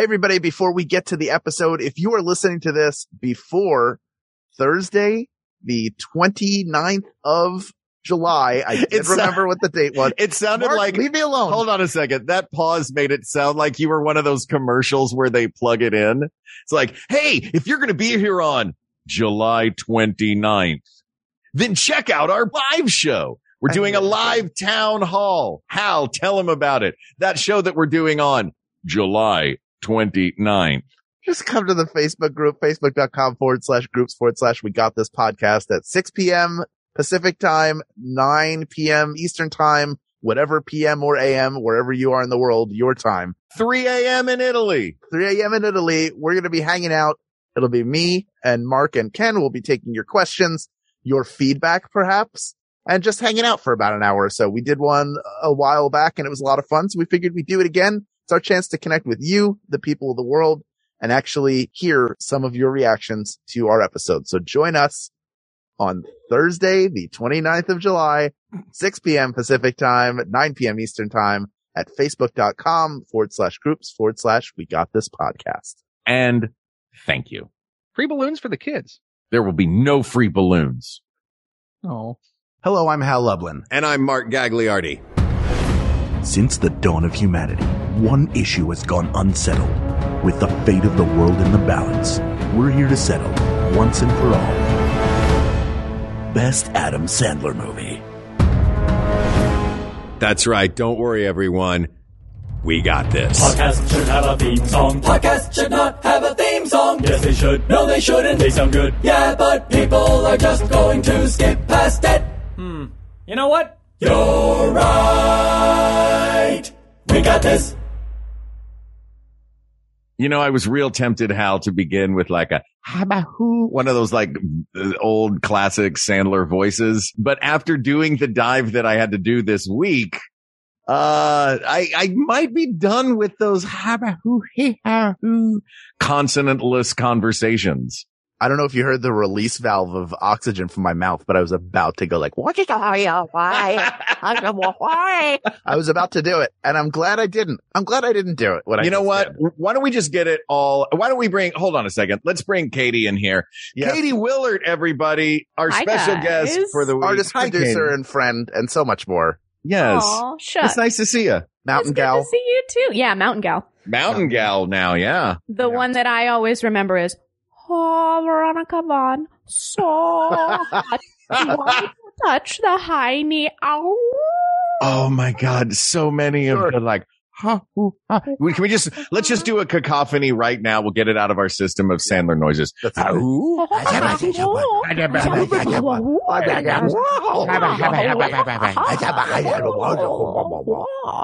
Hey, everybody, before we get to the episode, if you are listening to this before Thursday, the 29th of July, I did It's- remember what the date was. It sounded Mark, like leave me alone. Hold on a second. That pause made it sound like you were one of those commercials where they plug it in. It's like, hey, if you're going to be here on July 29th, then check out our live show. We're doing a live town hall. Hal, tell him about it. That show that we're doing on July 29th. Just come to the Facebook group, facebook.com forward slash groups forward slash we got this podcast at 6 p.m. Pacific time, 9 p.m. Eastern time, whatever p.m. or a.m., wherever you are in the world, your time. 3 a.m. in Italy. 3 a.m. in Italy. We're going to be hanging out. It'll be me and Mark and Ken will be taking your questions, your feedback perhaps, and just hanging out for about an hour or so. We did one a while back and it was a lot of fun. So we figured we'd do it again. It's our chance to connect with you, the people of the world, and actually hear some of your reactions to our episode. So join us on Thursday, the 29th of July, 6 p.m. Pacific time, 9 p.m. Eastern time at facebook.com forward slash groups forward slash we got this podcast. And thank you. Free balloons for the kids. There will be no free balloons. Oh. Hello, I'm Hal Lublin. And I'm Mark Gagliardi. Since the dawn of humanity, one issue has gone unsettled. With the fate of the world in the balance, we're here to settle, once and for all. Best Adam Sandler movie. That's right. Don't worry, everyone. We got this. Podcast should have a theme song. Podcast should not have a theme song. Yes, they should. No, they shouldn't. They sound good. Yeah, but people are just going to skip past it. Hmm. You know what? You're right. We got this. You know, I was real tempted, Hal, to begin with like a habahoo, one of those like old classic Sandler voices. But after doing the dive that I had to do this week, uh, I, I might be done with those habahoo, hee-ha-hoo consonantless conversations. I don't know if you heard the release valve of oxygen from my mouth, but I was about to go like, what? I come why I was about to do it and I'm glad I didn't. I'm glad I didn't do it. What I you know what? did. Why don't we just get it all? Why don't we bring, hold on a second. Let's bring Katie in here. Yes. Katie Willard, everybody, our Hi, special guys. guest for the week. Artist, Hi, producer, Katie. and friend, and so much more. Yes. Aw, shut. It's nice to see you. Mountain It's good Gal. to see you too. Yeah, Mountain Gal. Mountain gal now. Yeah. The Yeah. one that I always remember is, Oh, Veronica Vaughn, so hot. You touch the hiney. Ow. Oh my God. So many of Sure. the like, huh, ooh, huh. Can we just, let's just do a cacophony right now. We'll get it out of our system of Sandler noises. That's Ah, ooh. All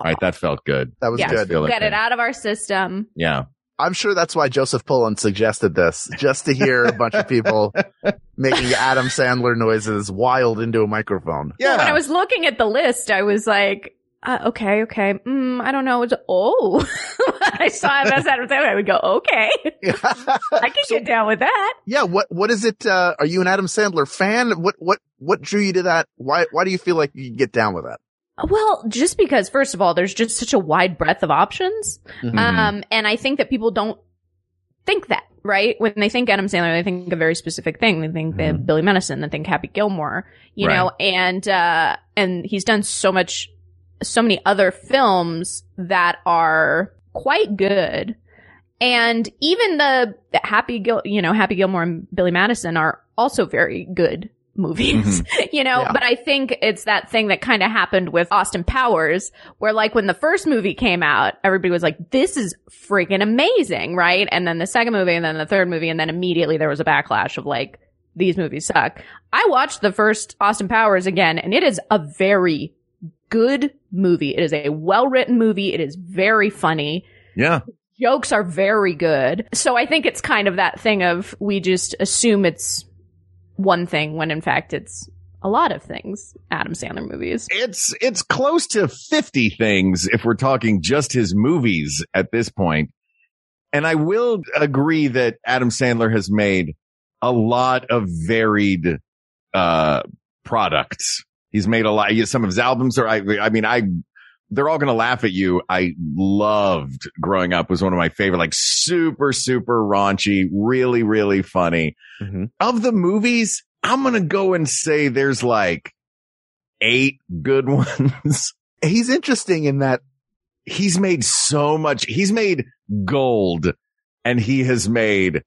right. That felt good. That was Yeah. good. Feel Get good. it out of our system. Yeah. I'm sure that's why Joseph Pullen suggested this, just to hear a bunch of people making Adam Sandler noises wild into a microphone. Yeah. When I was looking at the list, I was like, uh, okay, okay. Mm, I don't know. It's, oh, I saw it as Adam Sandler. I would go, okay, I can get down with that. yeah. What, what is it? Uh, are you an Adam Sandler fan? What, what, what drew you to that? Why, why do you feel like you can get down with that? Well, just because, first of all, there's just such a wide breadth of options. Mhm. Um, and I think that people don't think that, right? When they think Adam Sandler, they think a very specific thing. They think Mhm. that Billy Madison, they think Happy Gilmore, you know, and, uh, and he's done so much, so many other films that are quite good. And even the, the Happy Gil, you know, Happy Gilmore and Billy Madison are also very good movies, mm-hmm. you know, Yeah. but I think it's that thing that kind of happened with Austin Powers where like when the first movie came out, everybody was like, this is freaking amazing, right? And then the second movie and then the third movie and then immediately there was a backlash of like, these movies suck. I watched the first Austin Powers again and it is a very good movie. It is a well written movie. It is very funny Yeah. jokes are very good. So I think it's kind of that thing of we just assume it's one thing when in fact it's a lot of things. Adam Sandler movies. It's, it's close to 50 things if we're talking just his movies at this point. And I will agree that Adam Sandler has made a lot of varied, uh, products. He's made a lot, some of his albums are, I, I mean, I they're all going to laugh at you. I loved growing up was one of my favorite, like super, super raunchy, really, really funny. Mhm. Of the movies, I'm going to go and say there's like eight good ones. He's interesting in that He's made so much. He's made gold and he has made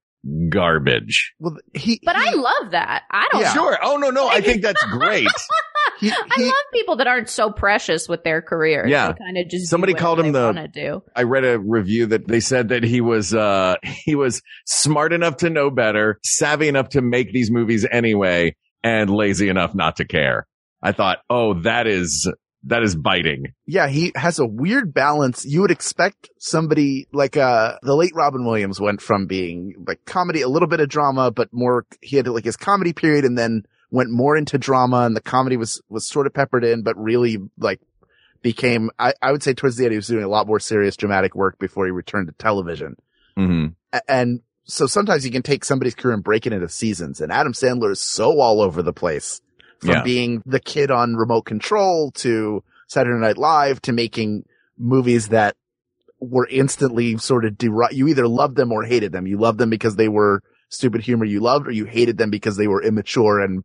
garbage. well he But he, I love that. I don't. Yeah. Sure. Oh, no, no. I think that's great. he, I love people that aren't so precious with their careers. Yeah. kind of just Somebody called him the- do. I read a review that they said that he was, uh, he was smart enough to know better, savvy enough to make these movies anyway, and lazy enough not to care. I thought, oh, that is, that is biting. yeah, he has a weird balance. You would expect somebody like, uh, the late Robin Williams went from being like comedy, a little bit of drama, but more, he had like his comedy period and then went more into drama and the comedy was, was sort of peppered in, but really like became, I, I would say towards the end, he was doing a lot more serious dramatic work before he returned to television. hmm A- And so sometimes you can take somebody's career and break it into seasons and Adam Sandler is so all over the place from Yeah. being the kid on remote control to Saturday Night Live to making movies that were instantly sort of deri- you either loved them or hated them. You loved them because they were stupid humor you loved or you hated them because they were immature and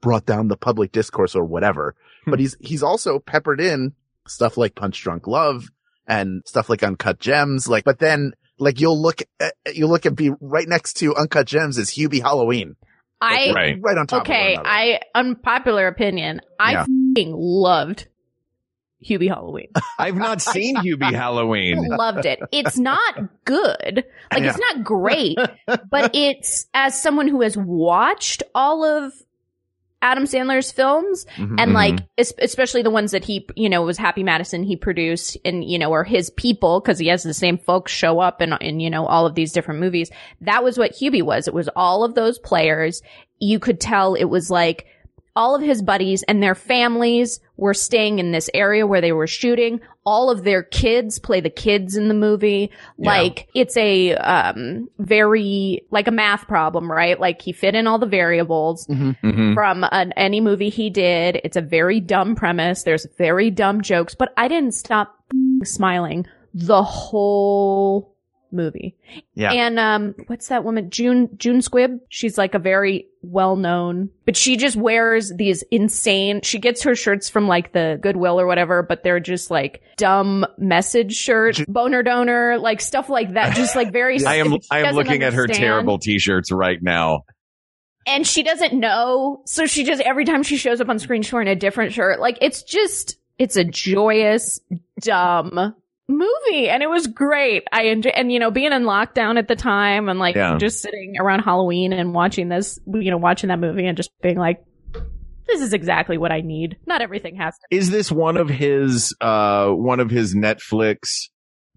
brought down the public discourse or whatever. Hmm. but he's, he's also peppered in stuff like Punch Drunk Love and stuff like Uncut Gems. Like, but then like you'll look at, you look at be right next to Uncut Gems is Hubie Halloween. I Right. Right on top okay. I unpopular opinion. I Yeah. fing loved Hubie Halloween. I've not seen Hubie Halloween. loved it. It's not good. Like it's not great, but it's as someone who has watched all of Adam Sandler's films Mhm. and like es- especially the ones that he you know was Happy Madison he produced and you know or his people because he has the same folks show up in in you know all of these different movies. That was what Hubie was. It was all of those players. You could tell it was like all of his buddies and their families were staying in this area where they were shooting. All of their kids play the kids in the movie. Yeah. Like it's a um very like a math problem, right? Like he fit in all the variables Mhm. from an, any movie he did. It's a very dumb premise. There's very dumb jokes, but I didn't stop smiling the whole movie. Yeah. And um what's that woman? June June Squibb? She's like a very well known, but she just wears these insane she gets her shirts from like the Goodwill or whatever, but they're just like dumb message shirts, boner donor, like stuff like that. Just like very I am, I am looking at her terrible t-shirts right now. and she doesn't know. So she just every time she shows up on screen, she's wearing a different shirt. Like it's just it's a joyous, dumb movie, and it was great. I enjoy, and you know, being in lockdown at the time, and like Yeah. just sitting around Halloween and watching this, you know, watching that movie, and just being like, this is exactly what I need. Not everything has to. Is this one of his, uh, one of his Netflix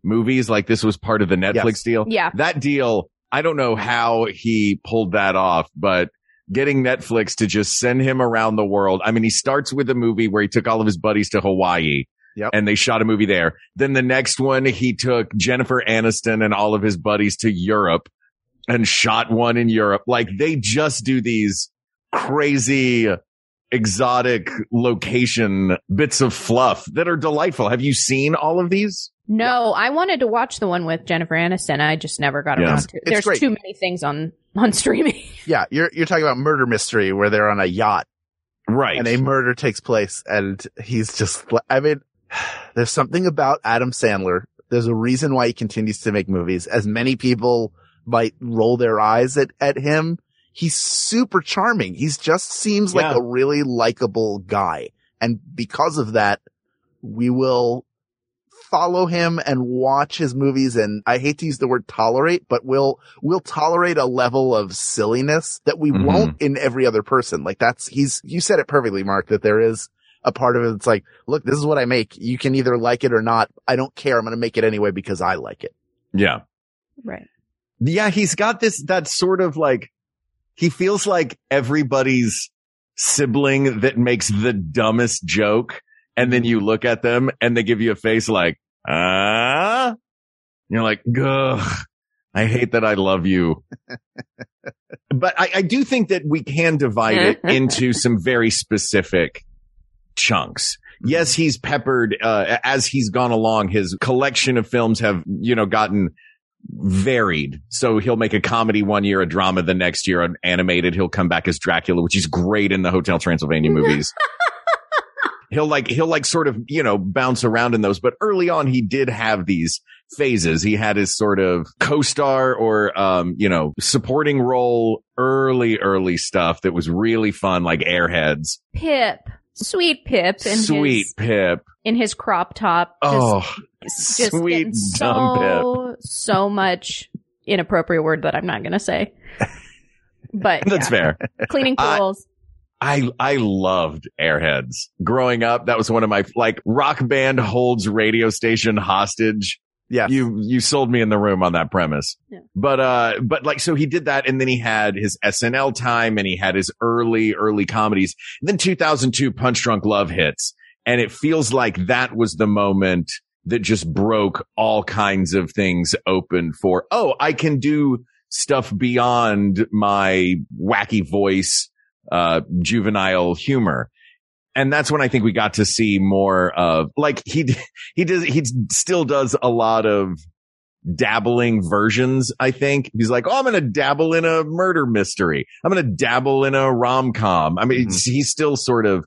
movies? Like this was part of the Netflix Yes. deal? Yeah, That deal, I don't know how he pulled that off, but getting Netflix to just send him around the world. I mean, he starts with a movie where he took all of his buddies to Hawaii. Yep. And they shot a movie there. Then the next one, he took Jennifer Aniston and all of his buddies to Europe and shot one in Europe. Like they just do these crazy exotic location bits of fluff that are delightful. Have you seen all of these? no, I wanted to watch the one with Jennifer Aniston. I just never got Yeah. around to. it. There's great. too many things on on streaming. Yeah, you're you're talking about murder mystery where they're on a yacht Right. and a murder takes place and he's just I mean there's something about Adam Sandler. There's a reason why he continues to make movies. As many people might roll their eyes at at him, he's super charming. He's just seems like a really likable guy. And because of that, we will follow him and watch his movies and I hate to use the word tolerate, but we'll, we'll tolerate a level of silliness that we Mhm. won't in every other person. Like that's, he's, you said it perfectly, Mark, that there is a part of it that's like, look, this is what I make. You can either like it or not. I don't care. I'm going to make it anyway because I like it. yeah. Right. Yeah, he's got this, that sort of like, he feels like everybody's sibling that makes the dumbest joke. And then you look at them and they give you a face like, ah, you're like, ugh, I hate that I love you. but I, I do think that we can divide it into some very specific chunks. yes, he's peppered, uh, as he's gone along, his collection of films have, you know, gotten varied. So he'll make a comedy one year, a drama the next year, an animated. He'll come back as Dracula, which is great in the Hotel Transylvania movies. he'll like, he'll like sort of, you know, bounce around in those. But early on, he did have these phases. He had his sort of co-star or, um, you know, supporting role early, early stuff that was really fun, like Airheads. Pip. Sweet Pip in Sweet his Pip. in his crop top. Just, Oh, just sweet dumb Pip. so so much inappropriate word that I'm not gonna say. But That's yeah. fair. cleaning I- pools. I I loved Airheads. Growing up, that was one of my like rock band holds radio station hostage. Yes. You you sold me in the room on that premise. Yeah. But uh but like so he did that and then he had his SNL time and he had his early early comedies. And then 2002 Punch Drunk Love hits and it feels like that was the moment that just broke all kinds of things open for oh, I can do stuff beyond my wacky voice uh, juvenile humor. And that's when I think we got to see more of like he, he does, he still does a lot of dabbling versions. I think he's like, Oh, I'm going to dabble in a murder mystery. I'm going to dabble in a rom com. I mean, it's- he still sort of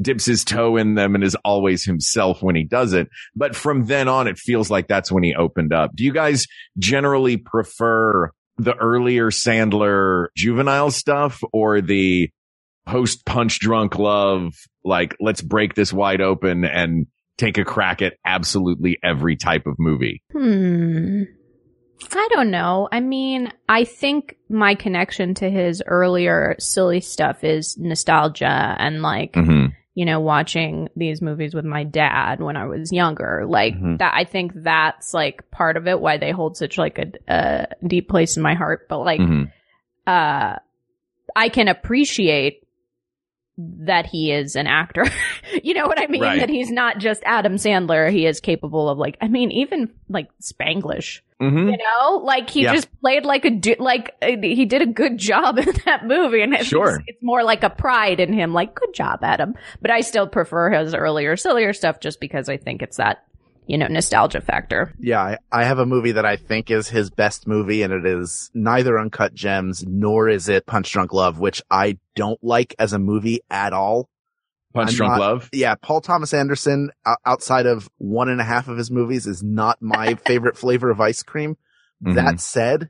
dips his toe in them and is always himself when he does it. But from then on, it feels like that's when he opened up. Do you guys generally prefer the earlier Sandler juvenile stuff or the post punch drunk love? Like, let's break this wide open and take a crack at absolutely every type of movie. Hmm. I don't know. I mean, I think my connection to his earlier silly stuff is nostalgia and like, Mm-hmm. you know, watching these movies with my dad when I was younger. Like Mhm. that, I think that's like part of it, why they hold such like a, a deep place in my heart. But like, Mhm. uh, I can appreciate that he is an actor. you know what I mean? Right. That he's not just Adam Sandler. He is capable of like, I mean, even like Spanglish, Mm-hmm. you know, like he Yeah. just played like a, du- like uh, he did a good job in that movie. And it's, Sure. it's more like a pride in him. Like, good job, Adam. But I still prefer his earlier, sillier stuff just because I think it's that, you know, nostalgia factor. Yeah, I, I have a movie that I think is his best movie, and it is neither Uncut Gems nor is it Punch Drunk Love, which I don't like as a movie at all. Punch I'm Drunk not- Love. Yeah, Paul Thomas Anderson, outside of one and a half of his movies, is not my favorite flavor of ice cream. Mhm. That said,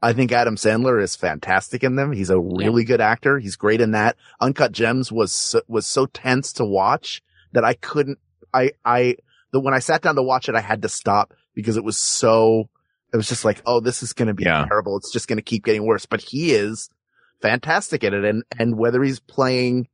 I think Adam Sandler is fantastic in them. He's a really good actor. He's great in that. Uncut Gems was so, was so tense to watch that I couldn't. I I the when I sat down to watch it, I had to stop because it was so. It was just like, oh, this is going to be Yeah. terrible. It's just going to keep getting worse. But he is fantastic at it, and and whether he's playing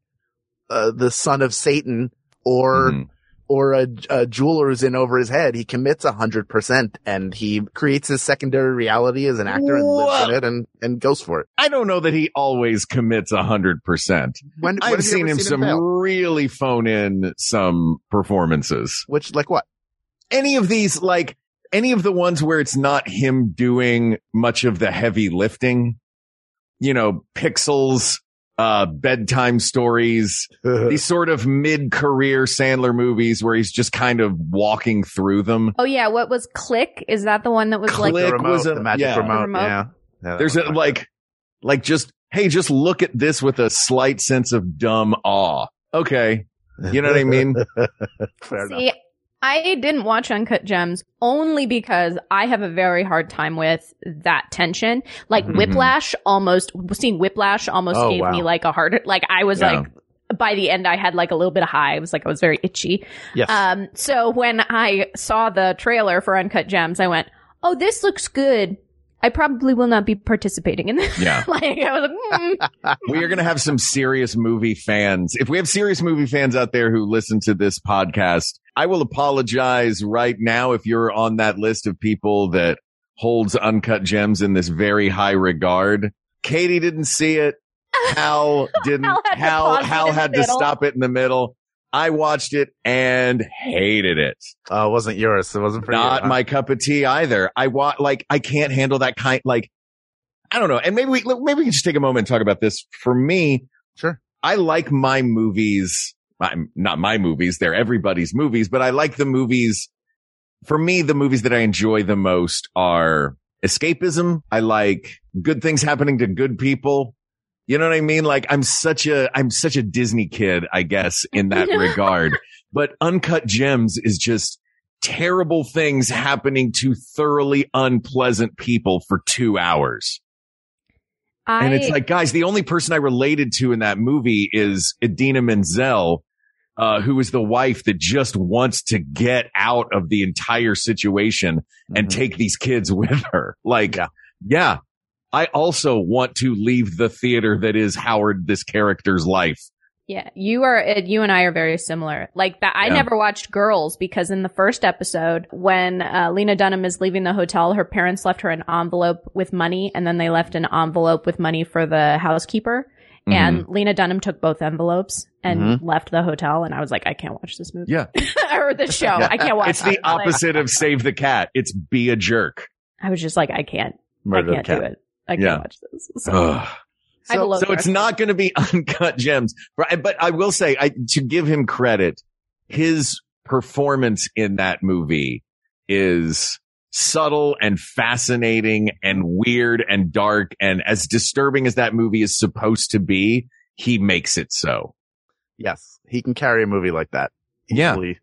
uh, the son of Satan or Mhm. Or a, a jeweler who's in over his head. He commits a hundred percent and he creates his secondary reality as an actor and lives in it and, and goes for it. I don't know that he always commits a hundred percent. When, when I've have you seen him some fail? really phone in some performances. Which, like what? Any of these, like any of the ones where it's not him doing much of the heavy lifting, you know, pixels, uh, bedtime stories, these sort of mid-career Sandler movies where he's just kind of walking through them. Oh yeah, what was Click? Is that the one that was like Click. the remote, was a- the magic yeah. remote. The remote. Yeah. Yeah, There's a, like, like just, hey, just look at this with a slight sense of dumb awe. Okay. You know what I mean? Fair enough. See, I didn't watch Uncut Gems only because I have a very hard time with that tension. Like Mhm. Whiplash almost, seeing Whiplash almost Oh, gave wow. me like a heart, like I was Yeah. like, by the end I had like a little bit of high. I was like, I was very itchy. Yes. Um, so when I saw the trailer for Uncut Gems, I went, oh, this looks good. I probably will not be participating in this. Yeah. like I was like, mm. we are going to have some serious movie fans. If we have serious movie fans out there who listen to this podcast, I will apologize right now if you're on that list of people that holds uncut gems in this very high regard. Katie didn't see it. Hal didn't. Hal had to Hal, Hal had to stop it in the middle. I watched it and hated it. oh, it wasn't yours. It wasn't for you. Not huh? my cup of tea either. I want like I can't handle that kind like I don't know. And maybe we maybe we can just take a moment and talk about this. For me, Sure. I like my movies I'm not my movies. They're everybody's movies, but I like the movies. For me, the movies that I enjoy the most are escapism. I like good things happening to good people. You know what I mean? Like I'm such a, I'm such a Disney kid, I guess, in that regard. But Uncut Gems is just terrible things happening to thoroughly unpleasant people for two hours. I, And it's like, guys, the only person I related to in that movie is Idina Menzel, uh, who is the wife that just wants to get out of the entire situation and Mhm. take these kids with her. Like, Yeah. yeah. I also want to leave the theater that is Howard, this character's life. Yeah, you are. You and I are very similar. Like that, I Yeah. never watched Girls because in the first episode, when uh, Lena Dunham is leaving the hotel, her parents left her an envelope with money, and then they left an envelope with money for the housekeeper. Mm-hmm. And Lena Dunham took both envelopes and Mhm. left the hotel. And I was like, I can't watch this movie. Yeah. or this show. I can't watch. It's the. Like, opposite of save the cat. It's be a jerk. I was just like, I can't. Murder I can't the cat. do it. I can't Yeah. watch this. So, Ugh. I have a low So it's not going to be uncut gems. But I will say, I, to give him credit, his performance in that movie is subtle and fascinating and weird and dark. And as disturbing as that movie is supposed to be, he makes it so. Yes, he can carry a movie like that. Yeah. Easily,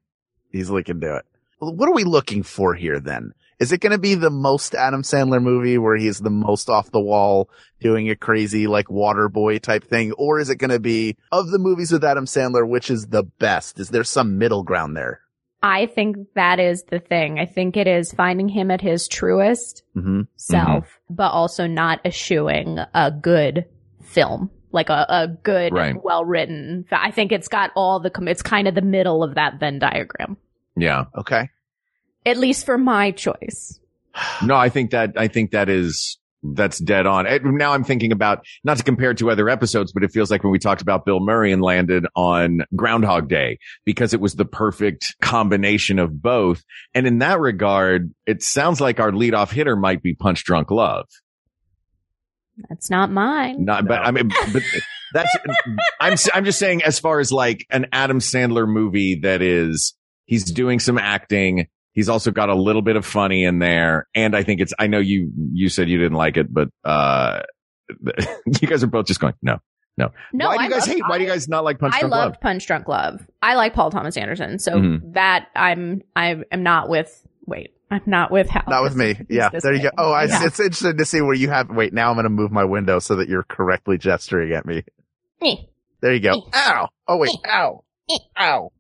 easily can do it. What are we looking for here then? Is it going to be the most Adam Sandler movie where he's the most off the wall doing a crazy like water boy type thing? Or is it going to be of the movies with Adam Sandler, which is the best? Is there some middle ground there? I think that is the thing. I think it is finding him at his truest Mm-hmm. self, but also not eschewing a good film, like a, a good, Right. well written. I think it's got all the, com- it's kind of the middle of that Venn diagram, Yeah. Okay. At least for my choice. No, I think that, I think that is, that's dead on. Now I'm thinking about, not to compare it to other episodes, but it feels like when we talked about Bill Murray and landed on Groundhog Day because it was the perfect combination of both. And in that regard, it sounds like our leadoff hitter might be Punch Drunk Love. That's not mine. Not, but I mean, but that's, I'm, s- I'm just saying as far as like an Adam Sandler movie that is, he's doing some acting. He's also got a little bit of funny in there. And I think it's, I know you, you said you didn't like it, but, uh, you guys are both just going, no, no. No, why do you I guys love- hate? Why do you guys not like Punch I Drunk Love? I loved Love? Punch Drunk Love. I like Paul Thomas Anderson, so Mhm. that I'm I am not with. Wait, I'm not with Hal. Not with me. Yeah. There you go. Oh, I, Yeah. it's interesting to see where you have, wait, now I'm going to move my window so that you're correctly gesturing at me. Eh. There you go. Ow. Oh, wait. Ow. Ow.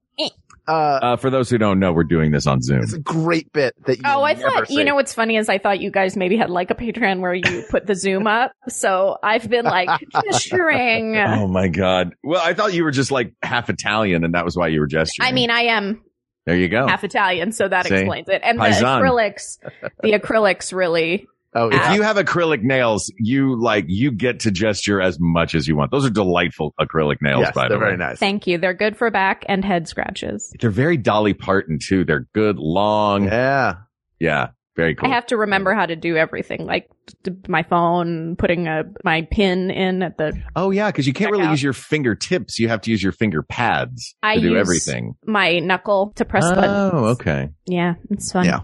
Uh, Uh, for those who don't know, we're doing this on Zoom. it's a great bit that you Oh, I thought, see. you know what's funny is I thought you guys maybe had like a Patreon where you put the Zoom up. So I've been like gesturing. Oh my God. Well, I thought you were just like half Italian and that was why you were gesturing. I mean, I am there you go. half Italian, so that See? explains it. And the acrylics, the acrylics really, Oh, If uh, you have acrylic nails, you like, you get to gesture as much as you want. Those are delightful acrylic nails, yes, by they're the way. very nice. thank you. They're good for back and head scratches. They're very Dolly Parton too. They're good, long. Yeah. Yeah. very cool. I have to remember how to do everything, like t- my phone, putting a, my pin in at the, oh yeah. Cause you can't Check really out. use your fingertips. You have to use your finger pads I to do use everything. my knuckle to press oh, buttons. Oh, okay. Yeah, it's fun. Yeah.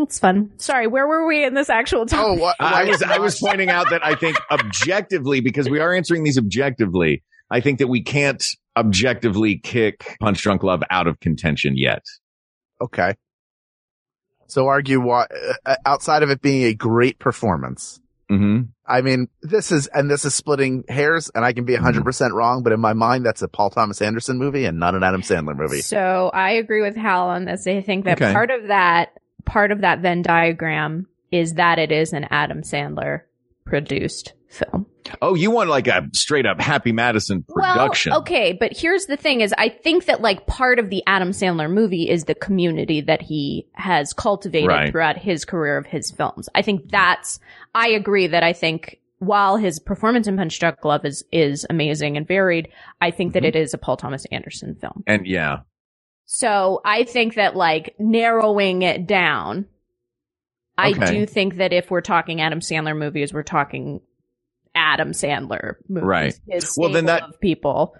It's fun. Sorry, where were we in this actual Oh, topic? what? I was, I was pointing out that I think objectively, because we are answering these objectively, I think that we can't objectively kick Punch Drunk Love out of contention yet. Okay. So argue why, uh, outside of it being a great performance, hmm I mean, this is, and this is splitting hairs and I can be Mm-hmm. 100% wrong, but in my mind, that's a Paul Thomas Anderson movie and not an Adam Sandler movie. So I agree with Hal on this. I think that Okay. part of that, part of that Venn diagram is that it is an Adam Sandler produced film. Oh, you want like a straight up Happy Madison production. Well, okay, but here's the thing is I think that like part of the Adam Sandler movie is the community that he has cultivated Right. throughout his career of his films. I think that's I agree that I think while his performance in Punch Drunk Love is is amazing and varied, I think Mm-hmm. that it is a Paul Thomas Anderson film. And yeah, So I think that like narrowing it down, I Okay. do think that if we're talking Adam Sandler movies, we're talking Adam Sandler movies. Right. His Well, then stable that- of people.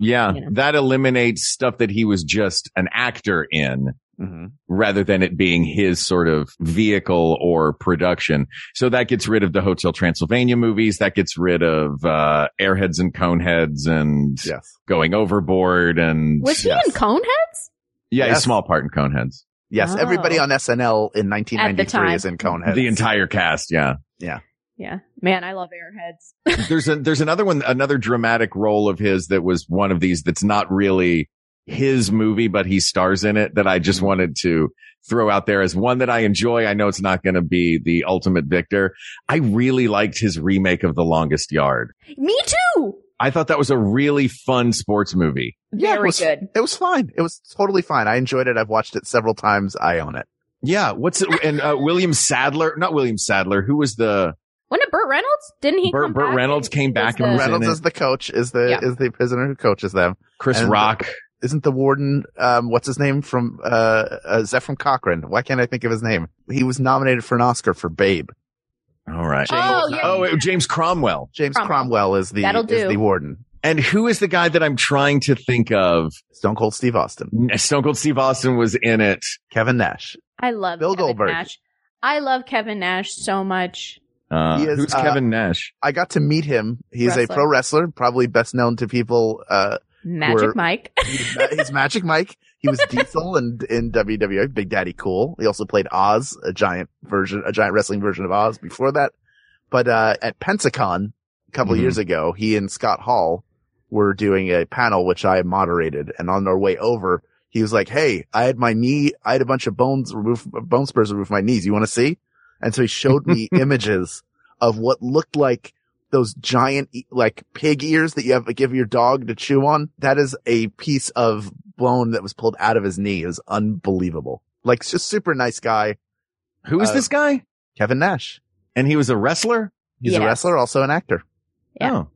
Yeah, You know. that eliminates stuff that he was just an actor in hmm rather than it being his sort of vehicle or production. So that gets rid of the Hotel Transylvania movies. That gets rid of, uh, Airheads and Coneheads and Yes. going overboard and Was he Yes. in Coneheads? Yeah, a small part in Coneheads. Yes. Oh. Everybody on SNL in 1993 is in Coneheads. The entire cast. Yeah. Yeah. Yeah. Man, I love Airheads. there's a, there's another one, another dramatic role of his that was one of these that's not really his movie, but he stars in it that I just mm-hmm. wanted to throw out there as one that I enjoy. I know it's not going to be the ultimate victor. I really liked his remake of The Longest Yard. Me too. I thought that was a really fun sports movie. Yeah, it was- good. It was fine. It was totally fine. I enjoyed it. I've watched it several times. I own it. Yeah. What's it? And, uh, William Sadler, not William Sadler. Who was the Wasn't it Burt Reynolds? Didn't he? Burt- come Burt back Reynolds came back was and was the- in Reynolds it. is the coach, is the, Yeah. is the prisoner who coaches them. Chris And- Rock? Isn't the warden, um, what's his name from, uh, uh, Zefram Cochrane? Why can't I think of his name? He was nominated for an Oscar for Babe. All right. Oh, yeah, Oh, yeah, yeah. James Cromwell. James Cromwell. Cromwell is the, That'll is do. the warden. And who is the guy that I'm trying to think of? Stone Cold Steve Austin. Stone Cold Steve Austin was in it. Kevin Nash. I love Bill Kevin Goldberg. Nash. I love Kevin Nash so much. Uh, He is, who's uh, Kevin Nash? I got to meet him. He's a pro wrestler, probably best known to people, uh, Magic We're- Mike. He's, he's Magic Mike. He was Diesel in, in WWE, Big Daddy Cool. He also played Oz, a giant version, a giant wrestling version of Oz before that. But, uh, at Pensacon a couple of Mhm. years ago, he and Scott Hall were doing a panel, which I moderated. And on our way over, he was like, Hey, I had my knee, I had a bunch of bones removed, bone spurs removed from my knees. You want to see? And so he showed me images of what looked like those giant, like pig ears that you have to give your dog to chew on. That is a piece of bone that was pulled out of his knee. It was unbelievable. Like just super nice guy. Who is uh, this guy? Kevin Nash. And he was a wrestler? He's Yes. a wrestler, also an actor. Yeah. Oh.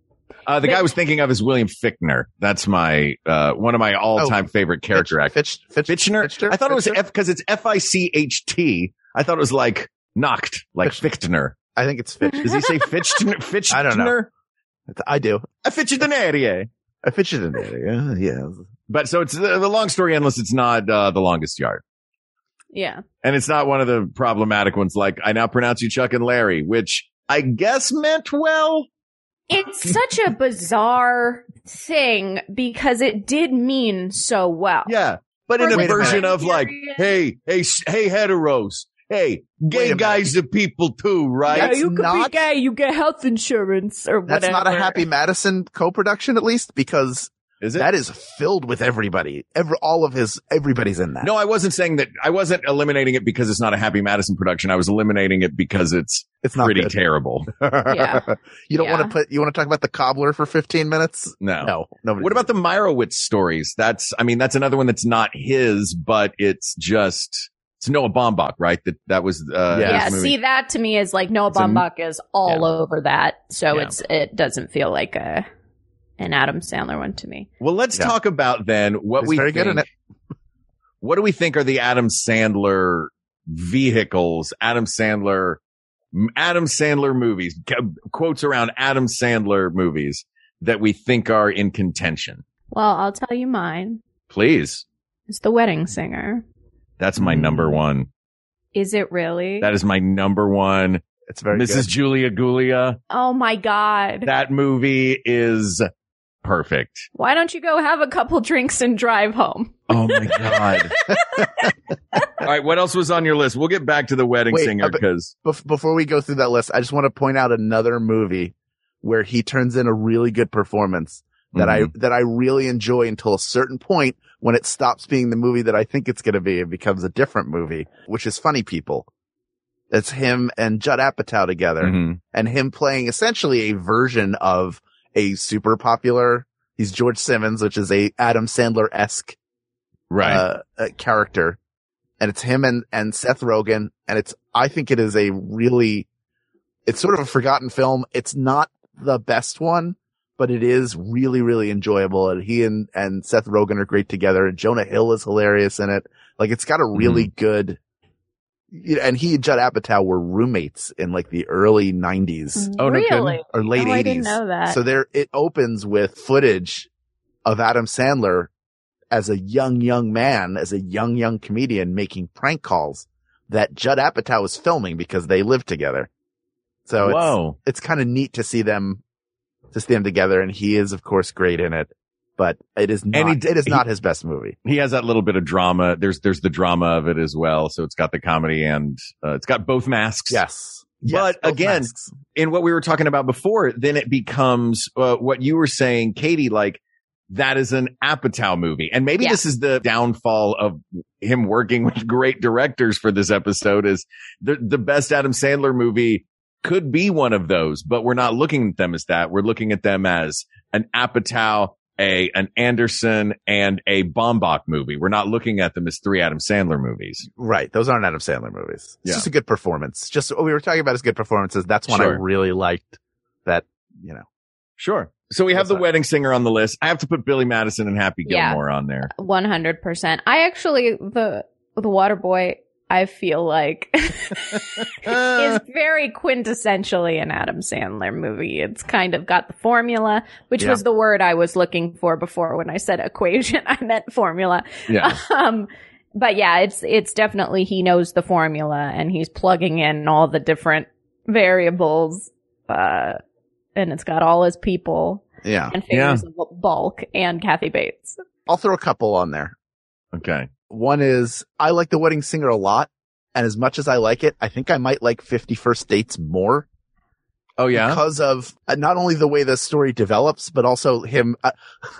Uh, the guy I was thinking of is William Fichtner. That's my, uh, one of my all-time favorite character Fitch, actors. Fitch, Fitch, Fichtner? Fitcher? I thought it was F, cause it's F-I-C-H-T. I thought it was like knocked, like Fichtner. I think it's Fitch. Does he say Fichtner? Fichtner? I don't know. I do. A Fichtner. I Fitch it in there. Yeah. yeah. But so it's uh, the long story endless. It's not, uh, the longest yard. Yeah. And it's not one of the problematic ones like, I now pronounce you Chuck and Larry, which I guess meant well. It's such a bizarre thing because it did mean so well. Yeah. But in a version of like, hey, hey, s- hey, heteros. Hey, gay guys are people too, right? Yeah, you could be gay, you get health insurance or whatever. That's not a Happy Madison co-production, at least, because Is it? that is filled with everybody. Every, all of his, everybody's in that. no, I wasn't saying that. I wasn't eliminating it because it's not a Happy Madison production. I was eliminating it because it's it's not pretty good. terrible. Yeah. you don't Yeah. want to put, you want to talk about the cobbler for 15 minutes? No. No, nobody. What about the Meyerowitz stories? That's, I mean, that's another one that's not his, but it's just, it's Noah Baumbach, right? That, that was, uh, Yeah. Yeah, movie. see that to me is like Noah It's a- is all Yeah. over that, so Yeah. it's it doesn't feel like a an Adam Sandler one to me. Well, let's Yeah. talk about then what He's we very think, good in it. What do we think are the Adam Sandler vehicles? Adam Sandler, Adam Sandler movies, quotes around Adam Sandler movies that we think are in contention. Well, I'll tell you mine. Please. It's The Wedding Singer. That's my Mm. number one. Is it really? That is my number one. It's very good. Mrs. good. Julia Gulia. oh my god. That movie is perfect. Why don't you go have a couple drinks and drive home? Oh my God. All right. What else was on your list? We'll get back to the wedding Wait, singer uh, but- because before we go through that list, I just want to point out another movie where he turns in a really good performance that Mm-hmm. I, that I really enjoy until a certain point when it stops being the movie that I think it's going to be and becomes a different movie, which is Funny People. It's him and Judd Apatow together Mhm. and him playing essentially a version of a super popular, he's George Simmons, which is a Adam Sandler-esque right. uh, uh, character. And it's him and, and Seth Rogen. And it's, I think it is a really, it's sort of a forgotten film. It's not the best one, but it is really, really enjoyable. And he and, and Seth Rogen are great together. And Jonah Hill is hilarious in it. Like it's got a really good, you know, and he and Judd Apatow were roommates in like the early nineties Oh, no really? or late oh, I eighties. didn't know that. So there, it opens with footage of Adam Sandler as a young, young man, as a young, young comedian making prank calls that Judd Apatow was filming because they lived together. So it's, Whoa. it's kind of neat to see them, to see them together. And he is, of course, great in it, but it is not, he d- it is he- not his best movie. He has that little bit of drama. There's, there's the drama of it as well. So it's got the comedy and, uh, it's got both masks. Yes. But Yes, both again, masks. in what we were talking about before, then it becomes uh, what you were saying, Katie, like that is an Apatow movie. And maybe Yeah. this is the downfall of him working with great directors for this episode is the, the best Adam Sandler movie could be one of those, but we're not looking at them as that. We're looking at them as an Apatow, a, an Anderson and a Baumbach movie. We're not looking at them as three Adam Sandler movies. Right. Those aren't Adam Sandler movies. It's Yeah. just a good performance. Just what we were talking about is good performances. That's one I really liked that, you know, Sure. So we have That's the fine. wedding singer on the list. I have to put Billy Madison and Happy Yeah. Gilmore on there. One hundred percent. I actually the the Water Boy. I feel like is very quintessentially an Adam Sandler movie. It's kind of got the formula, which Yeah. was the word I was looking for before when I said equation. I meant formula. Yeah. Um, but yeah, it's it's definitely he knows the formula and he's plugging in all the different variables. Uh, and it's got all his people yeah. and figures of bulk and Kathy Bates. I'll throw a couple on there. Okay. One is I like the wedding singer a lot. And as much as I like it, I think I might like 50 First Dates more Oh yeah. because of uh, not only the way the story develops, but also him. I,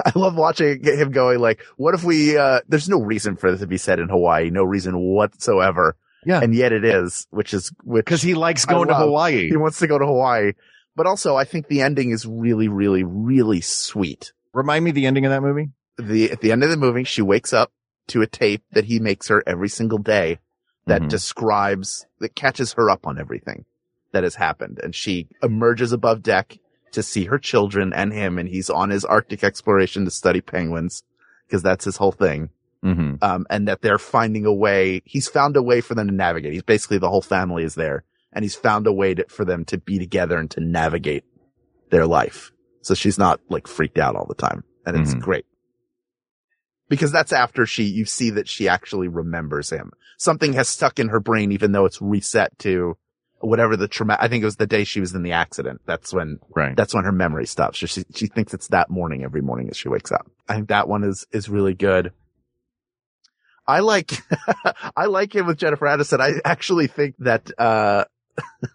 I love watching him going like, what if we, uh, there's no reason for this to be said in Hawaii, no reason whatsoever. Yeah. And yet it is, which is, which Because he likes going to Hawaii. he wants to go to Hawaii. But also I think the ending is really, really, really sweet. Remind me the ending of that movie. The, at the end of the movie, she wakes up to a tape that he makes her every single day that Mhm. describes, that catches her up on everything that has happened. And she emerges above deck to see her children and him. And he's on his Arctic exploration to study penguins because that's his whole thing. Mm-hmm. Um, and that they're finding a way. He's found a way for them to navigate. He's basically the whole family is there and he's found a way to, for them to be together and to navigate their life. So she's not like freaked out all the time and it's Mhm. great. Because that's after she, you see that she actually remembers him. Something has stuck in her brain even though it's reset to whatever the trauma, I think it was the day she was in the accident. That's when Right. that's when her memory stops. So she, she thinks it's that morning every morning as she wakes up. I think that one is, is really good. I like, I like him with Jennifer Aniston. I actually think that, uh,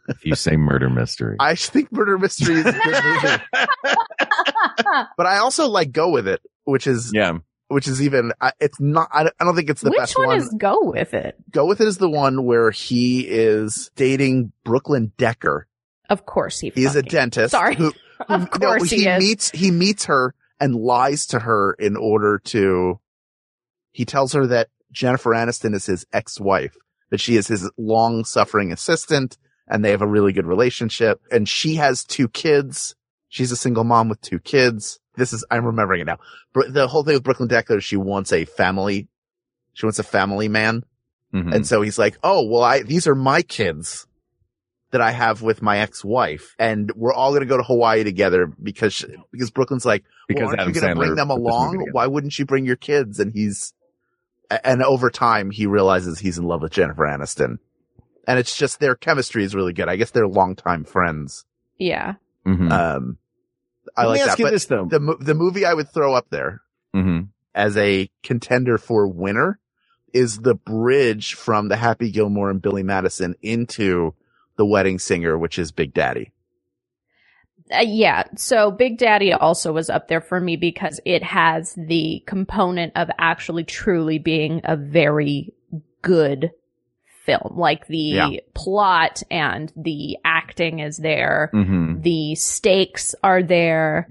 if you say murder mystery. I think Murder Mystery is a good movie, but I also like Go With It, which is, yeah. Which is even it's not, I don't- think it's the Which best one, Which one. is Go With It? Go With It is the one where he is dating Brooklyn Decker. Of course he. He is a dentist. Sorry. Who, Of no, course he, is. meets he meets her and lies to her in order to he tells her that Jennifer Aniston is his ex-wife, that she is his long-suffering assistant and they have a really good relationship and she has two kids. She's a single mom with two kids. This is I'm remembering it now. Br- The whole thing with Brooklyn Decker is she wants a family she wants a family man. Mhm. And so he's like, "Oh, well I these are my kids that I have with my ex-wife and we're all going to go to Hawaii together because she, because Brooklyn's like, because well, aren't Adam you going to bring them put this movie along? Why wouldn't you bring your kids?" And he's and over time he realizes he's in love with Jennifer Aniston. And it's just their chemistry is really good. I guess they're longtime friends. Yeah. Mhm. Um I Let like me ask that. you But this though. the the movie I would throw up there Mhm. as a contender for winner is the bridge from the Happy Gilmore and Billy Madison into the wedding singer, which is Big Daddy. Uh, yeah. So Big Daddy also was up there for me because it has the component of actually truly being a very good film. Like the Yeah. plot and the acting is there. Mhm. The stakes are there.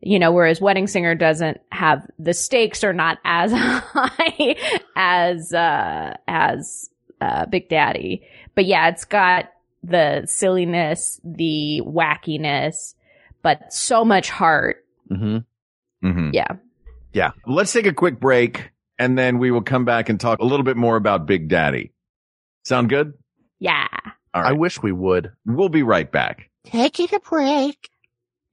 You know, whereas Wedding Singer doesn't have the stakes are not as high as uh as uh Big Daddy. But yeah, it's got the silliness, the wackiness, but so much heart. Mm-hmm. Mhm. Yeah. Yeah. Let's take a quick break and then we will come back and talk a little bit more about Big Daddy. Sound good? Yeah. All I wish we would. we'll be right back. Taking a break.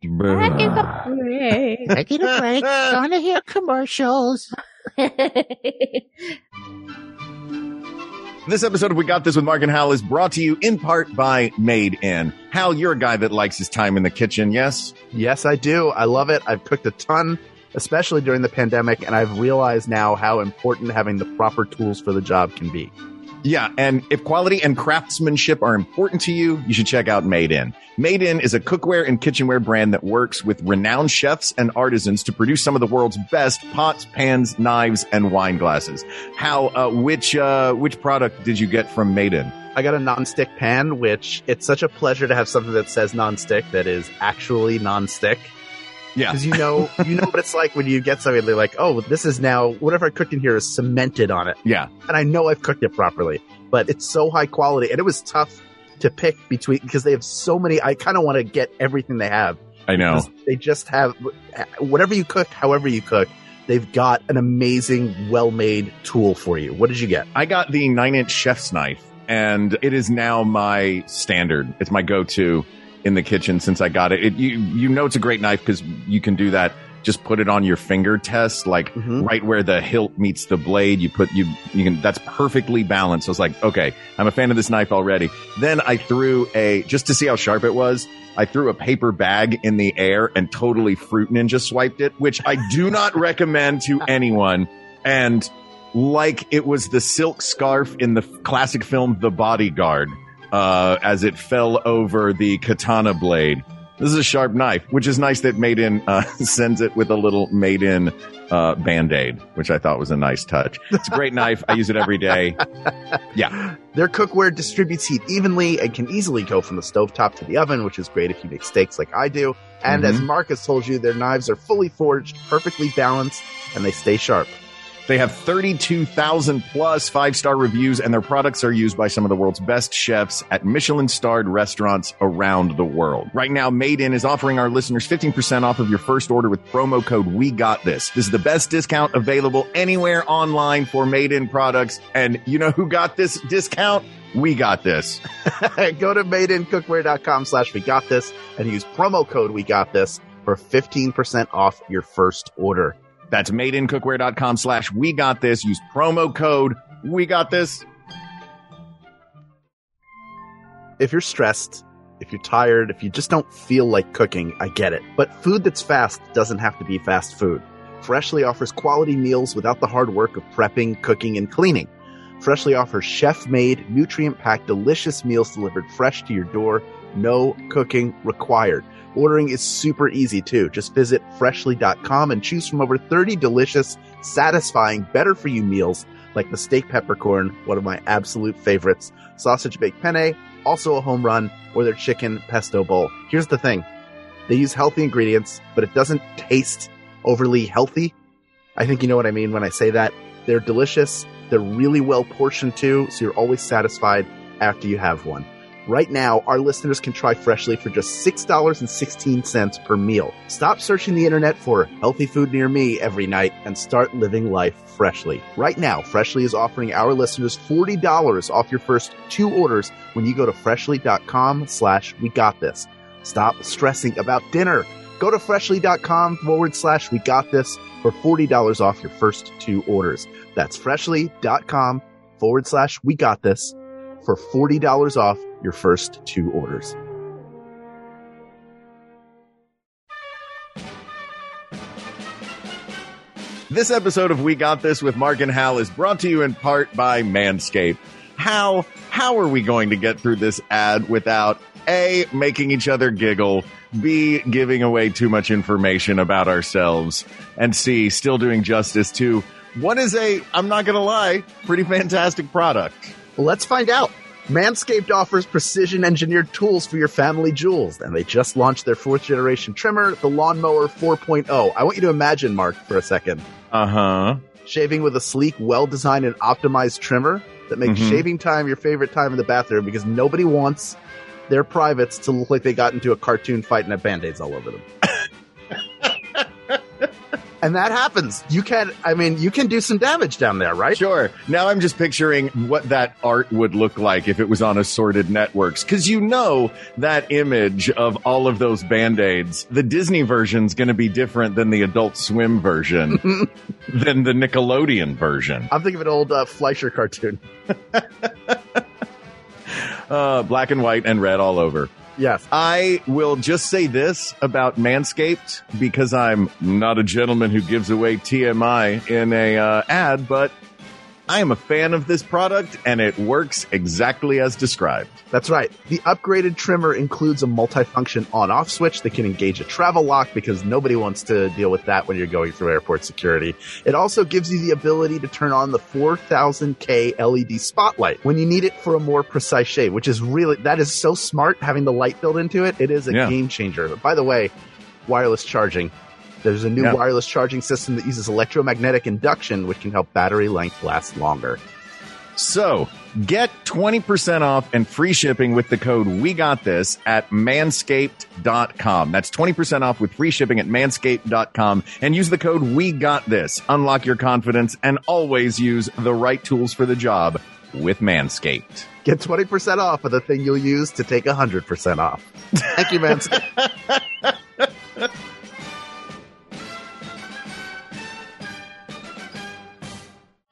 Taking a break. Taking a break. Gonna hear commercials. This episode of We Got This with Mark and Hal is brought to you in part by Made In. Hal, you're a guy that likes his time in the kitchen, yes? Yes, I do. I love it. I've cooked a ton, especially during the pandemic, and I've realized now how important having the proper tools for the job can be. Yeah, and if quality and craftsmanship are important to you, you should check out Made In. Made In is a cookware and kitchenware brand that works with renowned chefs and artisans to produce some of the world's best pots, pans, knives, and wine glasses. How, uh, which, uh, which product did you get from Made In? I got a non-stick pan, which it's such a pleasure to have something that says non-stick that is actually non-stick. Yeah. Because you know, you know what it's like when you get something. They're like, "Oh, this is now whatever I cooked in here is cemented on it," Yeah. and I know I've cooked it properly, but it's so high quality, and it was tough to pick between because they have so many. I kind of want to get everything they have. I know. They just have whatever you cook, however you cook. They've got an amazing, well-made tool for you. What did you get? I got the nine inch chef's knife and it is now my standard. It's my go-to in the kitchen since I got it. it you, you know, it's a great knife because you can do that. Just put it on your finger test, like Mhm. right where the hilt meets the blade. You put, you, you can, that's perfectly balanced. I was like, okay, I'm a fan of this knife already. Then I threw a, just to see how sharp it was, I threw a paper bag in the air and totally Fruit Ninja swiped it, which I do not recommend to anyone. And like it was the silk scarf in the classic film The Bodyguard, uh, as it fell over the katana blade. This is a sharp knife, which is nice that Made In uh, sends it with a little Made In uh, band aid, which I thought was a nice touch. It's a great knife. I use it every day. Yeah. Their cookware distributes heat evenly and can easily go from the stovetop to the oven, which is great if you make steaks like I do. And as Marcus told you, their knives are fully forged, perfectly balanced, and they stay sharp. They have 32,000 plus five star reviews, and their products are used by some of the world's best chefs at Michelin starred restaurants around the world. Right now, Made In is offering our listeners 15% off of your first order with promo code We Got This. This is the best discount available anywhere online for Made In products. And you know who got this discount? We got this. Go to madeincookware.com slash we got this and use promo code we got this for 15% off your first order. That's madeincookware.com slash we got this. Use promo code we got this. If you're stressed, if you're tired, if you just don't feel like cooking, I get it. But food that's fast doesn't have to be fast food. Freshly offers quality meals without the hard work of prepping, cooking, and cleaning. Freshly offers chef made, nutrient packed, delicious meals delivered fresh to your door. No cooking required. Ordering is super easy too. Just visit freshly.com and choose from over 30 delicious, satisfying, better for you meals like the steak peppercorn, one of my absolute favorites, sausage baked penne, also a home run, or their chicken pesto bowl. Here's the thing. They use healthy ingredients, but it doesn't taste overly healthy. I think you know what I mean when I say that. They're delicious. They're really well portioned too, so you're always satisfied after you have one. Right now, our listeners can try Freshly for just $6.16 per meal. Stop searching the internet for healthy food near me every night and start living life freshly. Right now, Freshly is offering our listeners $40 off your first two orders when you go to freshly.com slash we got this. Stop stressing about dinner. Go to freshly.com forward slash we got this for $40 off your first two orders. That's freshly.com forward slash we got this for $40 off your first two orders. This episode of We Got This with Mark and Hal is brought to you in part by Manscaped. How how are we going to get through this ad without A making each other giggle, B giving away too much information about ourselves, and C still doing justice to what is a I'm not going to lie, pretty fantastic product. Let's find out. Manscaped offers precision engineered tools for your family jewels, and they just launched their fourth generation trimmer, the Lawnmower 4.0. I want you to imagine, Mark, for a second. Uh-huh. Shaving with a sleek, well designed, and optimized trimmer that makes Mhm. shaving time your favorite time in the bathroom because nobody wants their privates to look like they got into a cartoon fight and have band aids all over them. And that happens. You can, I mean, you can do some damage down there, right? Sure. Now I'm just picturing what that art would look like if it was on assorted networks. Cause you know that image of all of those band-aids, the Disney version's going to be different than the adult swim version, than the Nickelodeon version. I'm thinking of an old uh, Fleischer cartoon. Uh, black and white and red all over. Yes. I will just say this about Manscaped because I'm not a gentleman who gives away TMI in a uh, ad, but I am a fan of this product and it works exactly as described. That's right. The upgraded trimmer includes a multifunction on-off switch that can engage a travel lock because nobody wants to deal with that when you're going through airport security. It also gives you the ability to turn on the 4000K LED spotlight when you need it for a more precise shave, which is really, that is so smart having the light built into it. It is a Yeah. game changer. But By the way, wireless charging. There's a new Yeah. wireless charging system that uses electromagnetic induction, which can help battery length last longer. So get 20% off and free shipping with the code We Got This at manscaped.com. That's 20% off with free shipping at manscaped.com and use the code We Got This. Unlock your confidence and always use the right tools for the job with Manscaped. Get 20% off of the thing you'll use to take 100% off. Thank you, man.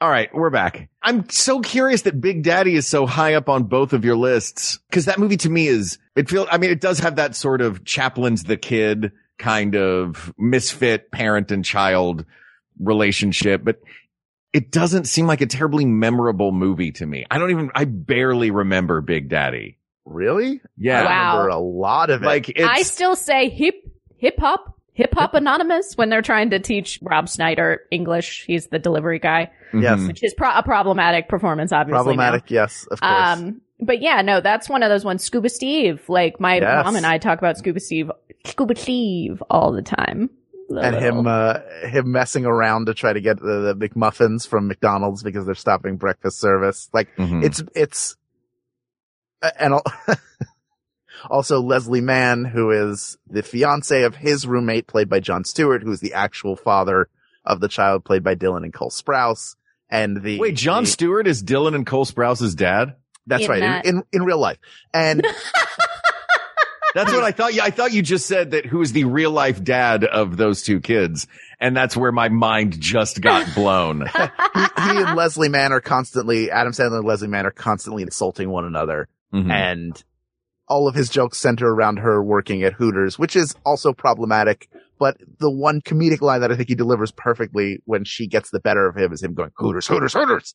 All right, we're back. I'm so curious that Big Daddy is so high up on both of your lists because that movie to me is it feels. I mean, it does have that sort of Chaplin's the kid kind of misfit parent and child relationship, but it doesn't seem like a terribly memorable movie to me. I don't even. I barely remember Big Daddy. really? Yeah, I Wow. remember a lot of it. like it's, I still say hip hip hop hip hop anonymous when they're trying to teach Rob Schneider English. He's the delivery guy, yes. Mhm. which is pro- a problematic performance, obviously. now. Problematic, yes, of course. Um, but yeah, no, that's one of those ones. Scuba Steve, like my Yes. mom and I talk about Scuba Steve, Scuba Steve all the time. The and him, uh, him messing around to try to get the, the McMuffins from McDonald's because they're stopping breakfast service. Like, Mhm. it's, it's, and al- also Leslie Mann, who is the fiance of his roommate, played by Jon Stewart, who's the actual father of the child, played by Dylan and Cole Sprouse. And the Wait, Jon the- Stewart is Dylan and Cole Sprouse's dad. that's In right, that- in, in in real life, and That's what I thought. Yeah, I thought you just said that who is the real life dad of those two kids. And that's where my mind just got blown. he, he and Leslie Mann are constantly Adam Sandler and Leslie Mann are constantly insulting one another, Mhm. and all of his jokes center around her working at Hooters, which is also problematic. But the one comedic line that I think he delivers perfectly when she gets the better of him is him going Hooters, Hooters, Hooters.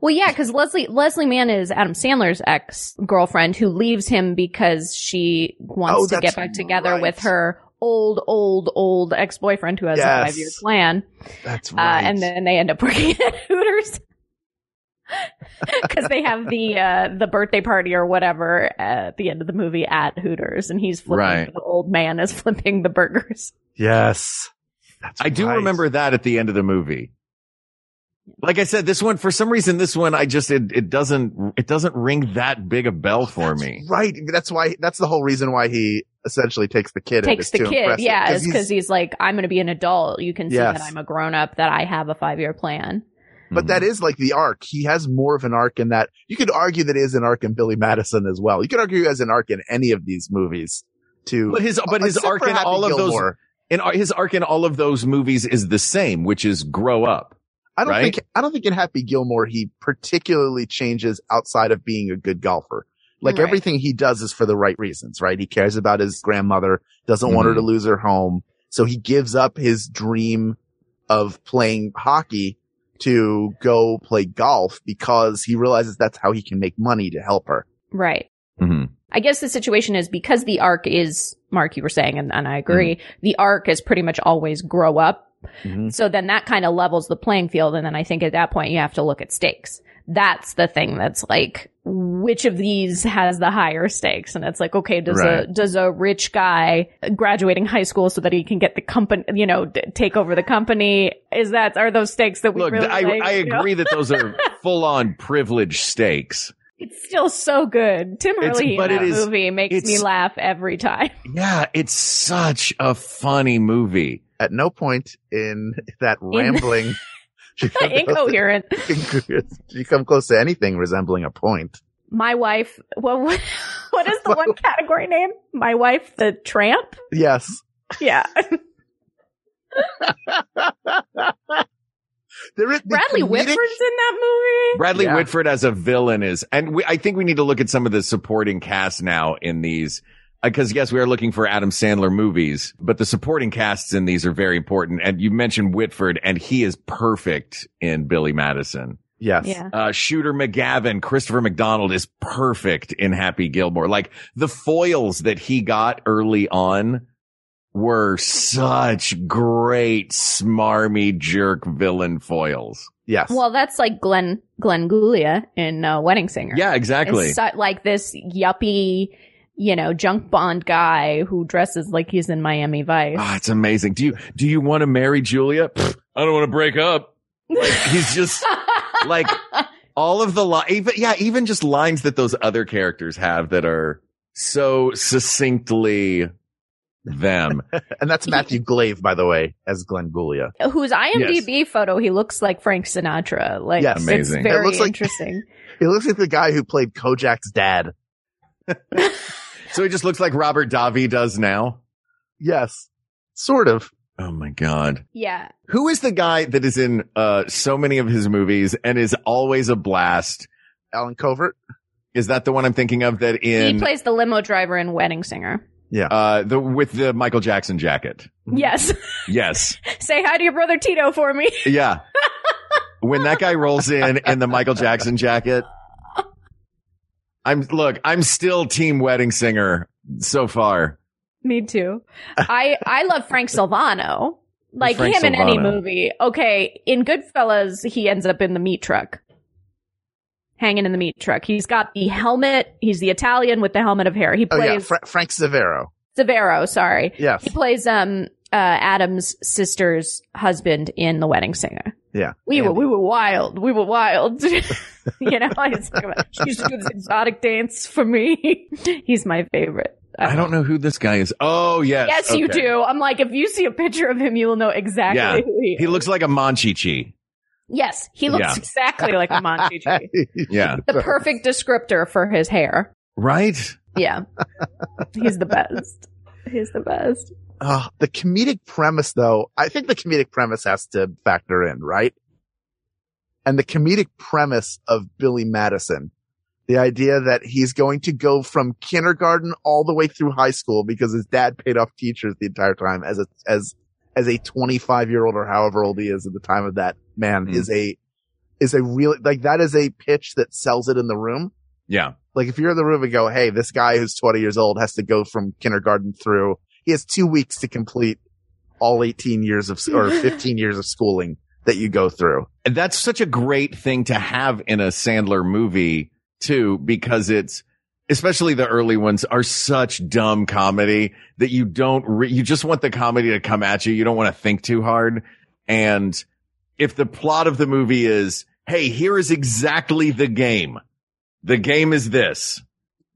well, yeah, because Leslie Leslie Mann is Adam Sandler's ex girlfriend who leaves him because she wants Oh, to get back together right. with her old, old, old ex boyfriend who has Yes. a five year plan. That's Uh, right. and then they end up working at Hooters. Because they have the uh, the birthday party or whatever at the end of the movie at Hooters, and he's flipping. Right. The old man is flipping the burgers. yes, That's I do remember that at the end of the movie. Like I said, this one, for some reason, this one, I just, it, it doesn't, it doesn't ring that big a bell for me. Right. That's why. That's the whole reason why he essentially takes the kid. and Takes is the kid, impressive, yeah, is he's- because he's like, I'm going to be an adult. You can see Yes. that I'm a grown up. That I have a five year plan. But that mm-hmm. is like the arc. He has more of an arc in that. You could argue that is an arc in Billy Madison as well. You could argue as an arc in any of these movies. To But his, but his arc in all of those, in his arc in all of those movies is the same, which is grow up. I don't right? think I don't think in Happy Gilmore he particularly changes outside of being a good golfer. Like Right. everything he does is for the right reasons, right? He cares about his grandmother, doesn't want her to mm-hmm. lose her home, so he gives up his dream of playing hockey to go play golf because he realizes that's how he can make money to help her. Right. Mm-hmm. I guess the situation is because the arc is Mark, you were saying, and, and I agree. The arc is pretty much always grow up. Mm-hmm. So then that kind of levels the playing field. And then I think at that point you have to look at stakes. That's the thing that's like, which of these has the higher stakes? And it's like, okay, does a, does a rich guy graduating high school so that he can get the company, you know, d- take over the company? Is that, are those stakes that we Look, really I, like, I you know? agree that those are full on privilege stakes. It's still so good. Tim Hurley in that it is- movie makes me laugh every time. Yeah, it's such a funny movie. At no point in that rambling, she come close to- Incoherent. she come close to anything resembling a point. My wife. Well, what, what is the one category name? My wife, the tramp. Yes. Yeah. There is the Bradley comedic- Whitford's in that movie. Bradley Yeah. Whitford as a villain is, and we, I think we need to look at some of the supporting cast now in these. Because yes, we are looking for Adam Sandler movies, but the supporting casts in these are very important. And you mentioned Whitford, and he is perfect in Billy Madison. Yes. Yeah. Uh, Shooter McGavin, Christopher McDonald is perfect in Happy Gilmore. Like the foils that he got early on were such great smarmy jerk villain foils. Yes. Well, that's like Glenn Glenn Guglia in uh, Wedding Singer. Yeah, exactly. It's so- like this yuppie, you know, junk bond guy who dresses like he's in Miami Vice. Ah, it's amazing. Do you do you want to marry Julia? Pfft, I don't want to break up. Like he's just like all of the li- even yeah, even just lines that those other characters have that are so succinctly them. and that's Matthew Glave, by the way, as Glenn Guglia. Whose IMDb photo he looks like Frank Sinatra. Like Yes. Amazing. it's very It looks like- interesting. He looks like the guy who played Kojak's dad. So he just looks like Robert Davi does now. Yes. Sort of. Oh my god. yeah. Who is the guy that is in uh so many of his movies and is always a blast? Allen Covert. Is that the one I'm thinking of that in? he plays the limo driver in Wedding Singer. Yeah. Uh the with the Michael Jackson jacket? Yes. Yes. Say hi to your brother Tito for me. Yeah. when that guy rolls in in the Michael Jackson jacket, I'm look, I'm still team wedding singer so far. Me too. I I love Frank Silvano. Like Frank him in any movie. Okay, in Goodfellas, he ends up in the meat truck. Hanging in the meat truck. He's got the helmet. He's the Italian with the helmet of hair. He Oh yeah, plays Fra- Frank Sivero. Sivero, sorry. Yes. He plays um uh Adam's sister's husband in The Wedding Singer. Yeah. We were we were wild. We were wild. you know, he's like, she used to do this exotic dance for me. he's my favorite. I don't know who this guy is. Oh yes. Yes, you do. I'm like, if you see a picture of him, you will know exactly Yeah. who he is. He looks like a Monchichi. yes, he looks Yeah. exactly like a Monchichi. Yeah. the perfect descriptor for his hair. Right? Yeah. He's the best. He's the best. Uh, the comedic premise, though, I think the comedic premise has to factor in, right? And the comedic premise of Billy Madison, the idea that he's going to go from kindergarten all the way through high school because his dad paid off teachers the entire time as a, as, as a 25 year old or however old he is at the time of that man Mm. is a, is a real, like that is a pitch that sells it in the room. Yeah. Like if you're in the room and go, Hey, this guy who's 20 years old has to go from kindergarten through, he has two weeks to complete all 18 years of, or 15 years of schooling that you go through. And that's such a great thing to have in a Sandler movie too, because it's, especially the early ones are such dumb comedy that you don't, re- you just want the comedy to come at you. You don't want to think too hard. And if the plot of the movie is, Hey, here is exactly the game. The game is this.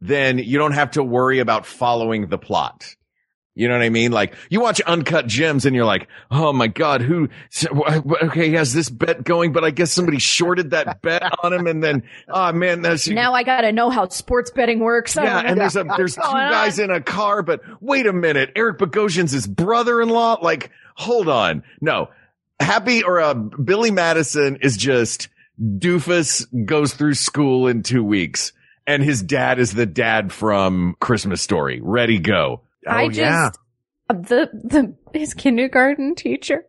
Then you don't have to worry about following the plot. You know what I mean? Like you watch Uncut Gems and you're like, oh my God, who, okay, he has this bet going, but I guess somebody shorted that bet on him. And then, oh man, that's, Now I gotta know how sports betting works. I yeah. don't know And there's a, there's two on. guys in a car, but wait a minute. Eric Bogosian's his brother-in-law. Like, hold on. No, Happy or uh, Billy Madison is just doofus goes through school in two weeks. And his dad is the dad from Christmas Story. Ready, go. I Oh, just yeah. the the his kindergarten teacher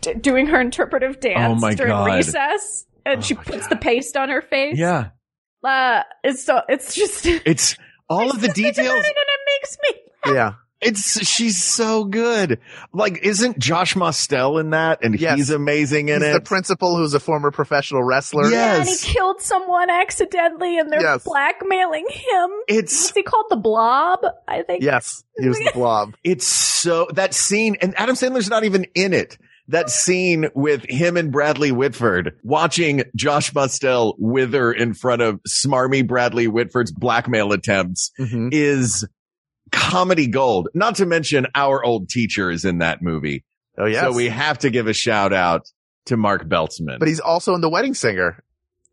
d- doing her interpretive dance Oh my during God. recess, and she puts the paste on her face. Yeah. uh, it's so it's just It's all of the Just think about details. it and it makes me. Yeah. It's she's so good. Like, isn't Josh Mostel in that? And Yes. he's amazing in He's the principal who's a former professional wrestler. Yeah. And he killed someone accidentally, and they're Yes. blackmailing him. it's What's he called? The Blob, I think. Yes. He was the blob. it's so that scene, and Adam Sandler's not even in it. That scene with him and Bradley Whitford watching Josh Mostel wither in front of smarmy Bradley Whitford's blackmail attempts Mhm. is comedy gold. Not to mention our old teacher is in that movie. Oh yeah. So we have to give a shout out to Mark Beltzman. but he's also in The Wedding Singer.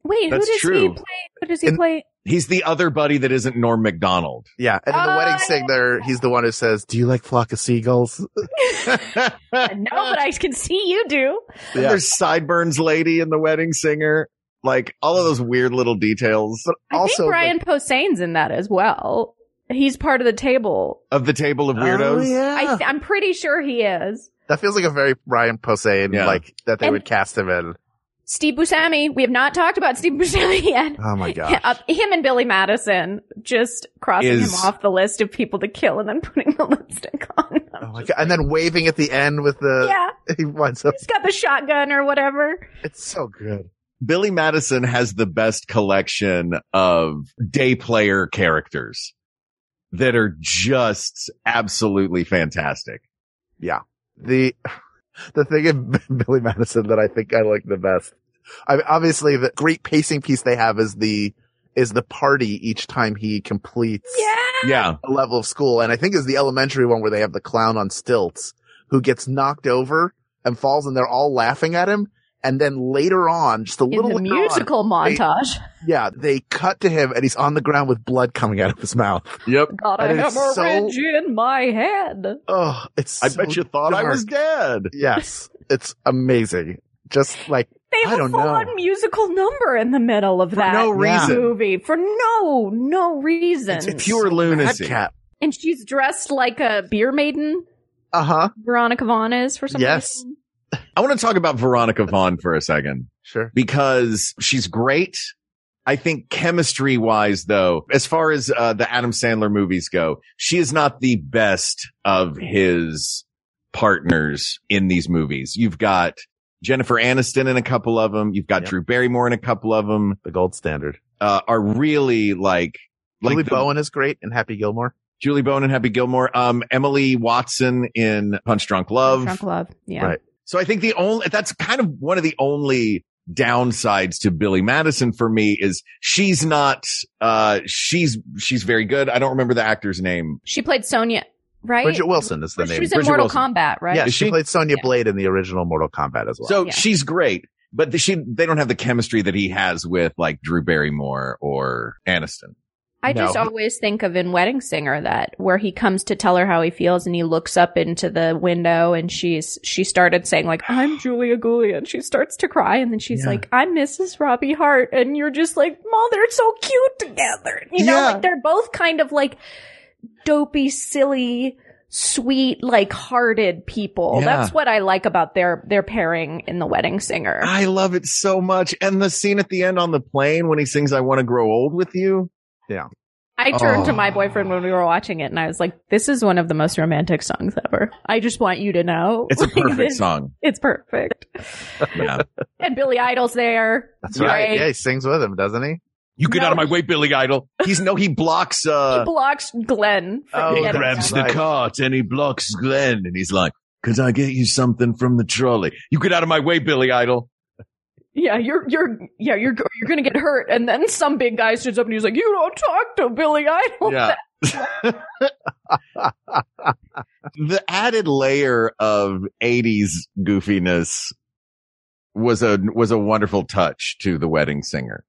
Wait, That's who does he play? Who does he In- play? he's the other buddy that isn't Norm Macdonald. Yeah. And in The Oh, Wedding. Singer, he's the one who says, do you like flock of seagulls? no, but I can see you do. Yeah. There's Sideburns lady in the wedding singer. Like all of those weird little details But I also, think Brian Posehn's in that as well. He's part of the table. of the table of weirdos. Oh, yeah. I th- I'm pretty sure he is. that feels like a very Brian Posehn, Yeah. like that they And- would cast him in. Steve Buscemi. We have not talked about Steve Buscemi yet. Oh my god! Uh, him and Billy Madison just crossing Is- him off the list of people to kill and then putting the lipstick on. Oh my god. And then waving at the end with the, yeah, he winds up, he's got the shotgun or whatever. it's so good. Billy Madison has the best collection of day player characters that are just absolutely fantastic. Yeah. The, the thing in Billy Madison that I think I like the best. I mean, obviously the great pacing piece they have is the, is the party each time he completes Yeah. Yeah. a level of school. And I think is the elementary one where they have the clown on stilts who gets knocked over and falls and they're all laughing at him. And then later on, just a In little the later on, musical they- montage. yeah, they cut to him and he's on the ground with blood coming out of his mouth. Yep. Got a And it's hemorrhage so- in my head. Oh, it's I so bet you thought I was dead. Yes, it's amazing. Just like They I have a don't full-on know. musical number in the middle of that no reason. movie for no no reason. It's pure lunacy. Mad Cat. and she's dressed like a beer maiden. Uh huh. Veronica Vaughn is for some Yes. reason. I want to talk about Veronica Vaughn for a second. Sure. because she's great. I think chemistry wise, though, as far as uh, the Adam Sandler movies go, she is not the best of his partners in these movies. You've got Jennifer Aniston in a couple of them. You've got Yep. Drew Barrymore in a couple of them. The gold standard. Uh, are really like like Julie the- Bowen is great and Happy Gilmore. Julie Bowen and Happy Gilmore. Um, Emily Watson in Punch Drunk Love. Drunk Love. Yeah. Right. So I think the only, that's kind of one of the only downsides to Billy Madison for me is she's not, uh, she's, she's very good. I don't remember the actor's name. She played Sonya, right? Bridget Wilson is the name. She name. was in Bridget Mortal Wilson. Kombat, right? Yeah, she, she? played Sonya Yeah. Blade in the original Mortal Kombat as well. So Yeah. she's great, but the, she, they don't have the chemistry that he has with like Drew Barrymore or Aniston. I just always think of in Wedding Singer that where he comes to tell her how he feels and he looks up into the window and she's she started saying like I'm Julia Guglia and she starts to cry and then she's Yeah. like I'm Mrs. Robbie Hart and you're just like oh they're so cute together you know Yeah. like they're both kind of like dopey silly sweet like hearted people Yeah. that's what I like about their their pairing in the Wedding Singer I love it so much. And the scene at the end on the plane when he sings, I want to grow old with you. I turned to Oh. my boyfriend when we were watching it and I was like, this is one of the most romantic songs ever. I just want you to know. It's a perfect this- song. It's perfect. Yeah. And Billy Idol's there. That's Great. right. Yeah, he sings with him, doesn't he? You get No. out of my way, Billy Idol. He's no, he blocks, uh, He blocks Glenn. Oh, he grabs the Right. cart and he blocks Glenn and he's like, could I get you something from the trolley? You get out of my way, Billy Idol. Yeah, you're, you're, yeah, you're, you're gonna get hurt. And then some big guy stands up and he's like, you don't talk to Billy Idol. Yeah. the added layer of 80s goofiness was a was a wonderful touch to the wedding singer.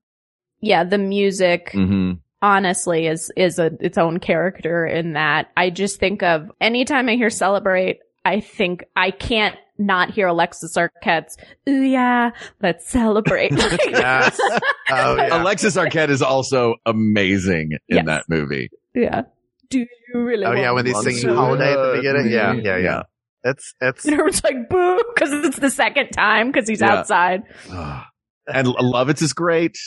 Yeah, the music. Mm-hmm. honestly is is a its own character in that I just think of anytime I hear celebrate, I think I can't not hear Alexis Arquette's "Ooh yeah, let's celebrate." Yes. Oh, yeah. Alexis Arquette is also amazing in Yes. that movie. yeah. Do you really? Oh, yeah, when he's to singing Holiday at the beginning. Yeah, yeah, yeah. Yeah. It's, it's, And everyone's like boo because it's the second time because he's Yeah. outside. and Lovitz is great.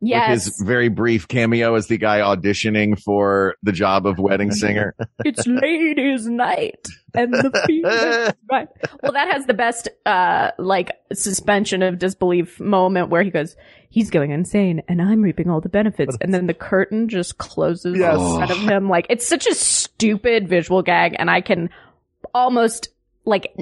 Yes, his very brief cameo as the guy auditioning for the job of wedding singer. it's ladies' night and the fever. Right. Well, that has the best, uh, like suspension of disbelief moment where he goes, he's going insane and I'm reaping all the benefits. And then the curtain just closes Yes. in front of him. Like, it's such a stupid visual gag. And I can almost like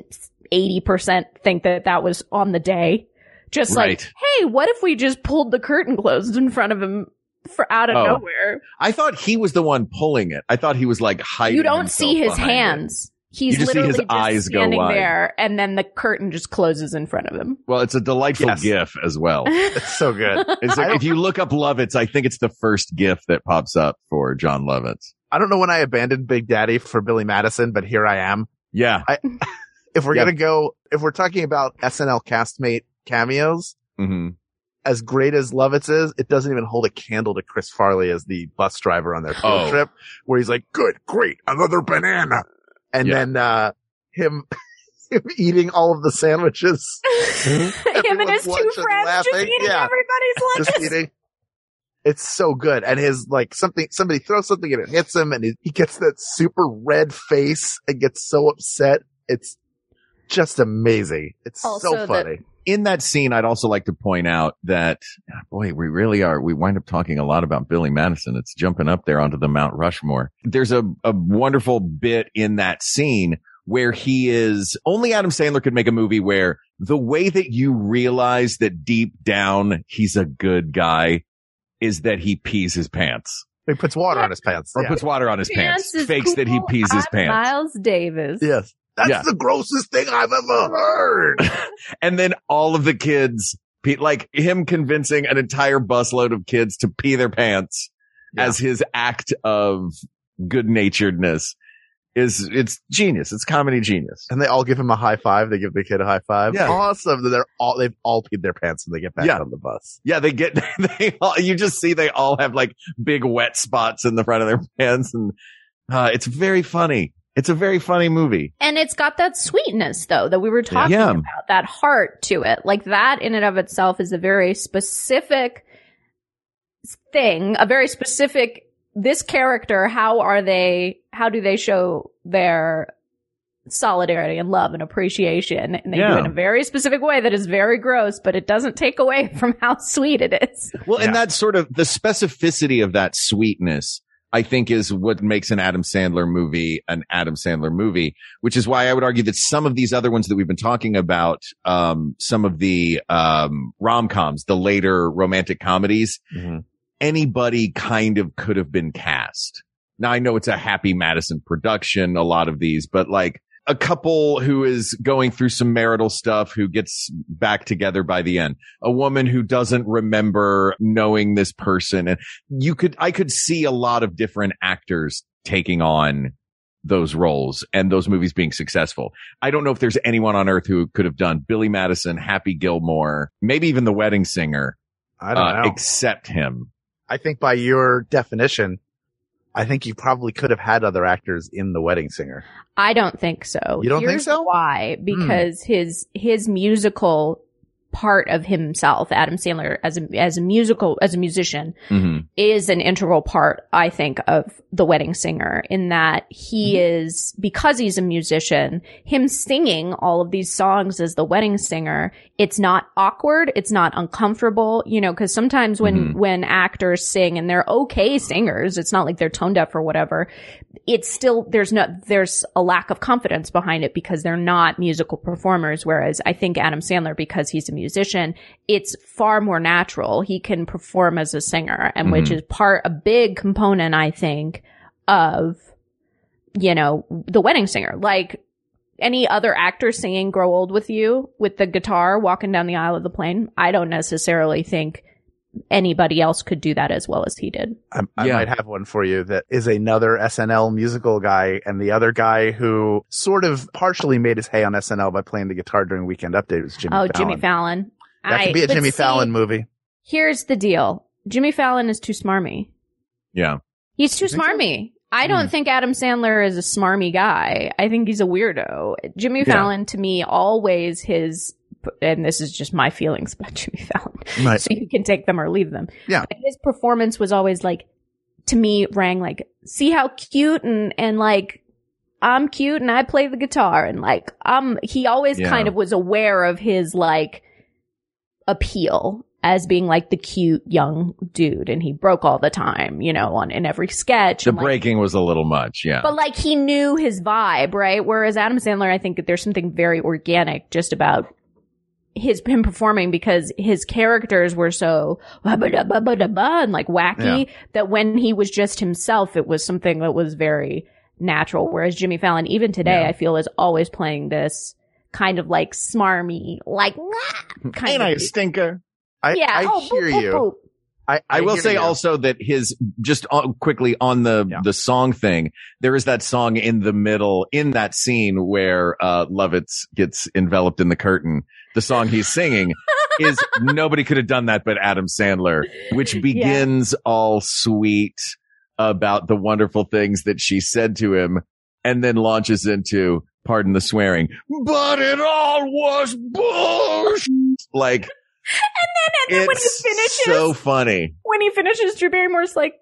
80% think that that was on the day. Just Right. like, hey, what if we just pulled the curtain closed in front of him for out of Oh. nowhere? I thought he was the one pulling it. I thought he was like hiding. You don't see his behind it. hands. he's You just see literally his just eyes go standing wide. there, and then the curtain just closes in front of him. Well, it's a delightful Yes. GIF as well. It's so good. It's like, if you look up Lovitz, I think it's the first GIF that pops up for Jon Lovitz. I don't know when I abandoned Big Daddy for Billy Madison, but here I am. Yeah. If we're Yeah. gonna go, if we're talking about SNL castmate cameos, hmm as great as Lovitz is, it doesn't even hold a candle to Chris Farley as the bus driver on their field Oh. trip, where he's like, "Good, great, another banana," and Yeah. then uh him him eating all of the sandwiches, him and his two watching, friends just laughing. eating Yeah. everybody's just lunches. eating. It's so good, and his like something somebody throws something and it hits him, and he, he gets that super red face and gets so upset. It's just amazing. It's Also so the- funny. In that scene, I'd also like to point out that, boy, we really are, we wind up talking a lot about Billy Madison. It's jumping up there onto the Mount Rushmore. There's a, a wonderful bit in that scene where he is, only Adam Sandler could make a movie where the way that you realize that deep down he's a good guy is that he pees his pants He puts water on his pants. or yeah. puts water on his pants, is fakes that he pees his I'm pants. Miles Davis. Yes. That's Yeah. the grossest thing I've ever heard. and then all of the kids, like him convincing an entire busload of kids to pee their pants Yeah. as his act of good naturedness is, it's genius. It's comedy genius. and they all give him a high five. They give the kid a high five. Yeah. Awesome. They're all, they've all peed their pants when they get back Yeah. on the bus. Yeah, they get, they all, you just see they all have like big wet spots in the front of their pants and, uh, it's very funny. It's a very funny movie. And it's got that sweetness though that we were talking Yeah. about, that heart to it. Like that in and of itself is a very specific thing, a very specific, this character, how are they, how do they show their solidarity and love and appreciation? And they do Yeah. it in a very specific way that is very gross, but it doesn't take away from how sweet it is. Well, Yeah. and that sort of the specificity of that sweetness, I think is what makes an Adam Sandler movie an Adam Sandler movie, which is why I would argue that some of these other ones that we've been talking about, um, some of the, um, rom-coms, the later romantic comedies, anybody kind of could have been cast. Now I know it's a Happy Madison production, a lot of these, but like a couple who is going through some marital stuff who gets back together by the end. A woman who doesn't remember knowing this person. And you could, I could see a lot of different actors taking on those roles and those movies being successful. I don't know if there's anyone on earth who could have done Billy Madison, Happy Gilmore, maybe even The Wedding Singer, I don't uh, know. except him. I think by your definition, I think you probably could have had other actors in The Wedding Singer. I don't think so. You don't think so? Hmm. Why? Because his his musical part of himself, Adam Sandler, as a as a musical as a musician, hmm is an integral part, I think, of The Wedding Singer in that he Mm-hmm. is, because he's a musician, him singing all of these songs as the wedding singer, it's not awkward. It's not uncomfortable, you know, cause sometimes when, Mhm. when actors sing and they're okay singers, it's not like they're tone deaf or whatever. It's still, there's no, there's a lack of confidence behind it because they're not musical performers. Whereas I think Adam Sandler, because he's a musician, it's far more natural. He can perform as a singer and which Mhm. is part, a big component, I think, of, you know, the wedding singer. Like any other actor singing Grow Old With You with the guitar walking down the aisle of the plane. I don't necessarily think anybody else could do that as well as he did. I, I Yeah. might have one for you that is another SNL musical guy and the other guy who sort of partially made his hay on SNL by playing the guitar during Weekend Update was Jimmy oh, Fallon. Jimmy Fallon. That I- could be a but Jimmy see, Fallon movie. Here's the deal. Jimmy Fallon is too smarmy. Yeah. He's too think so? smarmy. I don't hmm. think Adam Sandler is a smarmy guy. I think he's a weirdo. Jimmy Yeah. Fallon to me always his and this is just my feelings about Jimmy Fallon. Right. So you can take them or leave them. Yeah. But his performance was always like to me rang like see how cute and and like I'm cute and I play the guitar and like um he always Yeah. kind of was aware of his like appeal as being like the cute young dude and he broke all the time, you know, on in every sketch. The and, like, breaking was a little much. Yeah. but like he knew his vibe, right? Whereas Adam Sandler, I think that there's something very organic just about his him performing because his characters were so and like wacky that when he was just himself, it was something that was very natural. Whereas Jimmy Fallon, even today, Yeah. I feel is always playing this kind of like smarmy, like kind Ain't of. I a stinker? I, yeah. I oh, hear boop, boop, you. boop. I, I, will say also that his just on, quickly on the Yeah. the song thing. There is that song in the middle in that scene where uh Lovitz gets enveloped in the curtain. The song he's singing is nobody could have done that but Adam Sandler, which begins all sweet about the wonderful things that she said to him, and then launches into pardon the swearing, but it all was bullshit. Like And then and then when he finishes, so funny. when he finishes, Drew Barrymore's like,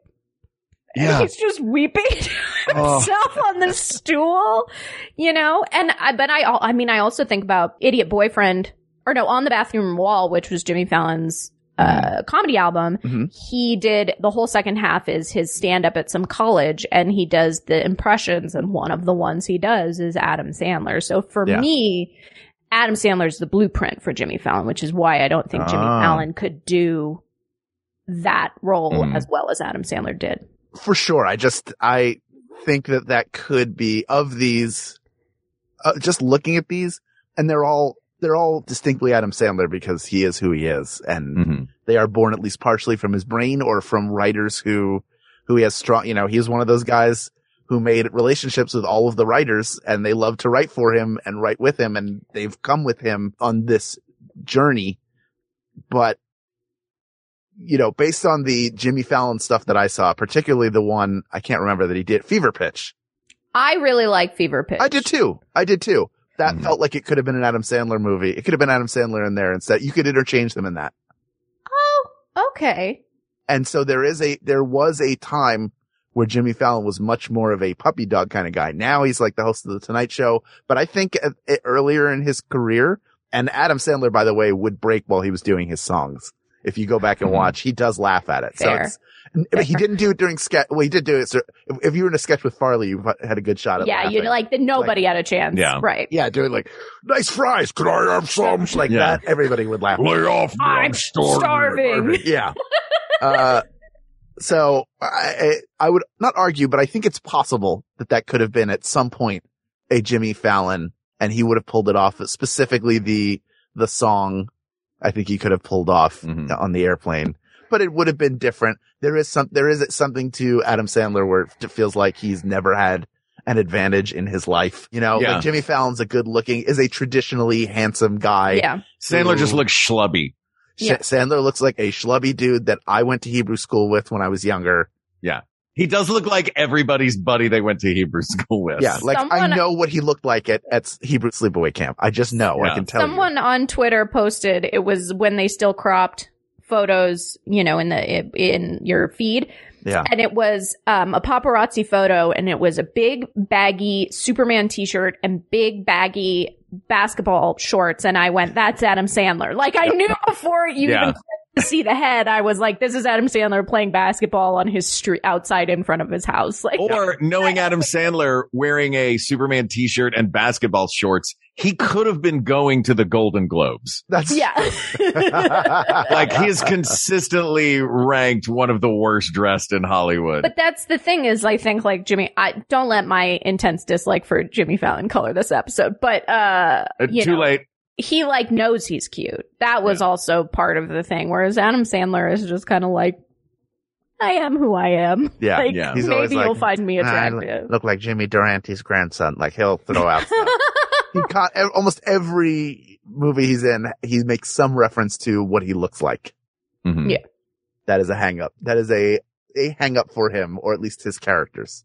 Yeah. he's just weeping to Oh. himself on the stool, you know? And I, but I, I mean, I also think about Idiot Boyfriend, or no, On the Bathroom Wall, which was Jimmy Fallon's, uh, comedy album. Mhm. He did the whole second half is his stand up at some college and he does the impressions and one of the ones he does is Adam Sandler. So for Yeah. me, Adam Sandler's the blueprint for Jimmy Fallon, which is why I don't think Jimmy Ah. Fallon could do that role Mhm. as well as Adam Sandler did. for sure. I just, I think that that could be of these, uh, just looking at these and they're all, they're all distinctly Adam Sandler because he is who he is and Mhm. they are born at least partially from his brain or from writers who, who he has strong, you know, he's one of those guys who made relationships with all of the writers and they love to write for him and write with him and they've come with him on this journey. But, you know, based on the Jimmy Fallon stuff that I saw, particularly the one I can't remember that he did, Fever Pitch. I really like Fever Pitch. I did too. I did too. That Mhm. felt like it could have been an Adam Sandler movie. It could have been Adam Sandler in there instead. You could interchange them in that. Oh, okay. And so there is a, there was a time where Jimmy Fallon was much more of a puppy dog kind of guy. Now he's like the host of the Tonight Show. But I think uh, earlier in his career, and Adam Sandler, by the way, would break while he was doing his songs. If you go back and Mhm. watch, he does laugh at it. Fair. So it's, but he didn't do it during sketch. Well, he did do it. So if, if you were in a sketch with Farley, you had a good shot at Yeah, you laughing. like the nobody had a chance. Yeah. Right. Yeah, doing like, nice fries. Could I have some? Like Yeah. that. Everybody would laugh. Lay off me. I'm starving. yeah. Uh, so I, I I would not argue, but I think it's possible that that could have been at some point a Jimmy Fallon and he would have pulled it off. Specifically the, the song I think he could have pulled off Mhm. on the airplane, but it would have been different. There is some, there is something to Adam Sandler where it feels like he's never had an advantage in his life. You know, Yeah. like Jimmy Fallon's a good looking, is a traditionally handsome guy. Yeah. Sandler just looks schlubby. Sh- Yeah. Sandler looks like a schlubby dude that I went to Hebrew school with when I was younger. Yeah. He does look like everybody's buddy they went to Hebrew school with. Yeah, like Someone- I know what he looked like at, at Hebrew sleepaway camp. I just know. Yeah. I can tell Someone on Twitter posted it was when they still cropped photos, you know, in the in your feed. Yeah. and it was um, a paparazzi photo, and it was a big baggy Superman T-shirt and big baggy basketball shorts, and I went, "That's Adam Sandler." Like I knew before you Yeah. even to see the head, I was like, "This is Adam Sandler playing basketball on his street outside in front of his house." Like, Or knowing Adam Sandler wearing a Superman t-shirt and basketball shorts, he could have been going to the Golden Globes. That's yeah. Like he is consistently ranked one of the worst dressed in Hollywood. But that's the thing is, I think like Jimmy, I don't let my intense dislike for Jimmy Fallon color this episode, but, uh, Uh, you Too know, late. he like knows he's cute. That was also part of the thing. Whereas Adam Sandler is just kind of like, I am who I am. yeah. like, yeah. He's maybe like, you'll find me "I attractive. look like Jimmy Durante's grandson. Like he'll throw out stuff. He caught ev- almost every movie he's in. He makes some reference to what he looks like. Mhm. Yeah. That is a hang up. That is a a hang up for him, or at least his characters.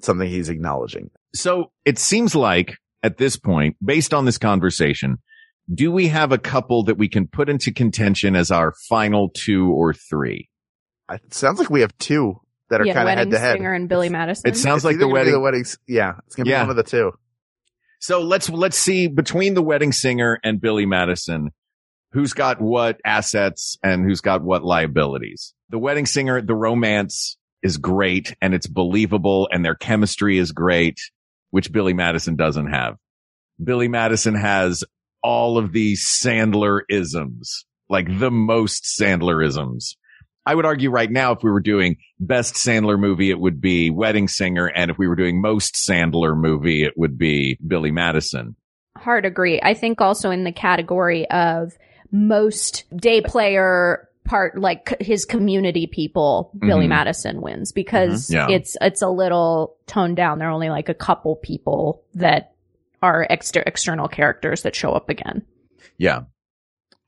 Something he's acknowledging. So it seems like at this point, based on this conversation, do we have a couple that we can put into contention as our final two or three? It sounds like we have two that are yeah, kind of head Wedding to head. Singer and Billy Madison. It sounds It's like the wedding. The weddings. Yeah, it's gonna be one of the two. So let's let's see between the wedding singer and Billy Madison, who's got what assets and who's got what liabilities. The wedding singer, the romance is great and it's believable and their chemistry is great, which Billy Madison doesn't have. Billy Madison has all of these Sandler isms, like the most Sandler isms. I would argue right now, if we were doing best Sandler movie, it would be Wedding Singer. And if we were doing most Sandler movie, it would be Billy Madison. Hard agree. I think also in the category of most day player part, like his community people, Billy Mhm. Madison wins because Mhm. Yeah. it's, it's a little toned down. There are only like a couple people that are exter- external characters that show up again. Yeah.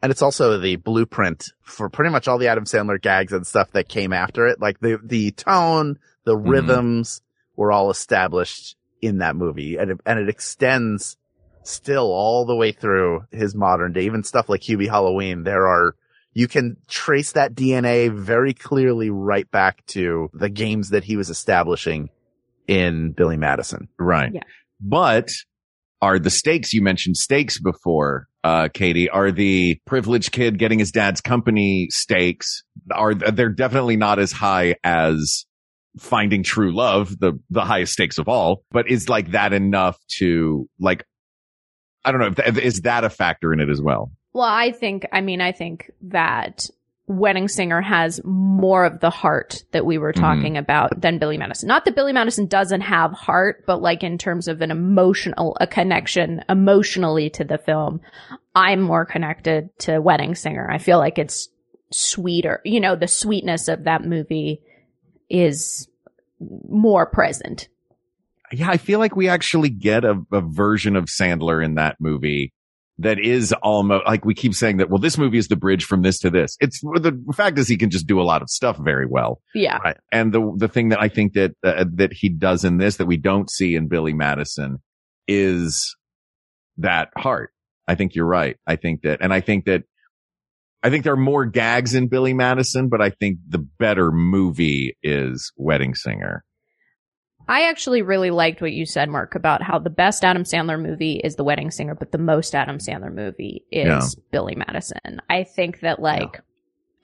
And it's also the blueprint for pretty much all the Adam Sandler gags and stuff that came after it. Like the, the tone, the Mhm. rhythms were all established in that movie and it, and it extends still all the way through his modern day, even stuff like Hubie Halloween. There are, you can trace that DNA very clearly right back to the games that he was establishing in Billy Madison. Right. Yeah. But are the stakes you mentioned stakes before, uh, Katie, are the privileged kid getting his dad's company stakes are they're definitely not as high as finding true love, the, the highest stakes of all, but is like that enough to like, I don't know. Is that a factor in it as well? Well, I think, I mean, I think that Wedding Singer has more of the heart that we were mm-hmm. talking about than Billy Madison. Not that Billy Madison doesn't have heart, but like in terms of an emotional, a connection emotionally to the film, I'm more connected to Wedding Singer. I feel like it's sweeter. You know, the sweetness of that movie is more present. Yeah. I feel like we actually get a, a version of Sandler in that movie that is almost like we keep saying that, well, this movie is the bridge from this to this. It's the fact is he can just do a lot of stuff very well. Yeah. And the, the thing that I think that, uh, that he does in this that we don't see in Billy Madison is that heart. I think you're right. I think that, and I think that, I think there are more gags in Billy Madison, but I think the better movie is Wedding Singer. I actually really liked what you said, Mark, about how the best Adam Sandler movie is The Wedding Singer, but the most Adam Sandler movie is Yeah. Billy Madison. I think that like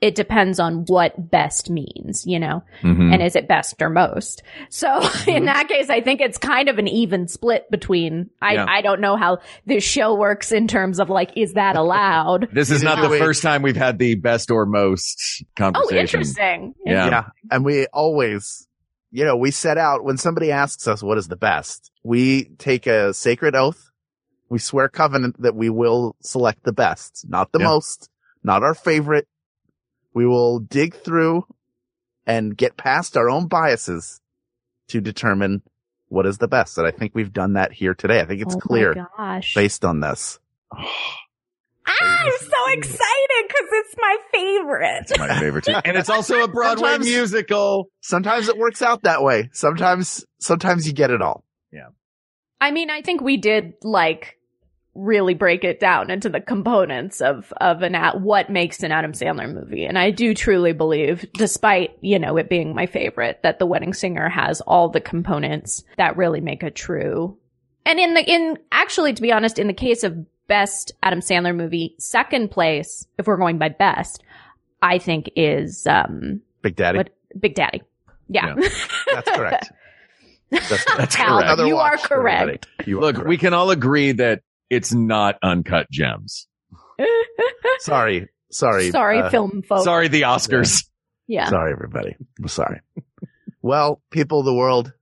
it depends on what best means, you know, Mhm. and is it best or most? So Mm-hmm. in that case, I think it's kind of an even split between. I Yeah. I don't know how this show works in terms of like, is that allowed? This is not the Wait. first time we've had the best or most conversation. oh, interesting. Yeah. Yeah. And we always, you know, we set out when somebody asks us what is the best, we take a sacred oath. We swear covenant that we will select the best, not the Yeah. most, not our favorite. We will dig through and get past our own biases to determine what is the best. And I think we've done that here today. I think it's oh clear based on this. Ah, I'm so excited because it's my favorite. It's my favorite too. And it's also a Broadway Sometimes- musical. Sometimes it works out that way. Sometimes, sometimes you get it all. Yeah. I mean, I think we did like really break it down into the components of of an at what makes an Adam Sandler movie, and I do truly believe, despite you know it being my favorite, that The Wedding Singer has all the components that really make a true. And in the in actually, to be honest, in the case of best Adam Sandler movie, second place, if we're going by best, I think is um Big Daddy. what Big Daddy. Yeah, That's correct. That's, that's Hal, correct. You are watch for correct. You are Look, correct. we can all agree that it's not uncut gems. sorry, sorry, Sorry, uh, film folks. Sorry, the Oscars. Yeah. sorry, everybody. I'm sorry. well, people of the world,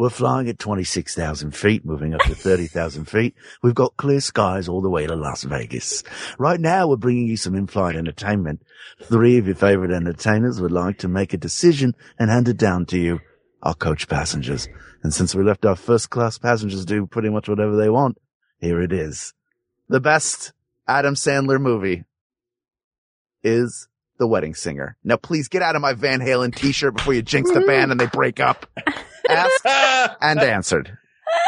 we're flying at 26,000 feet, moving up to 30,000 feet. We've got clear skies all the way to Las Vegas. Right now, we're bringing you some in-flight entertainment. Three of your favorite entertainers would like to make a decision and hand it down to you, our coach passengers. And since we left our first class passengers do pretty much whatever they want, here it is. The best Adam Sandler movie is The Wedding Singer. Now please get out of my Van Halen t-shirt before you jinx the band and they break up. Asked and answered.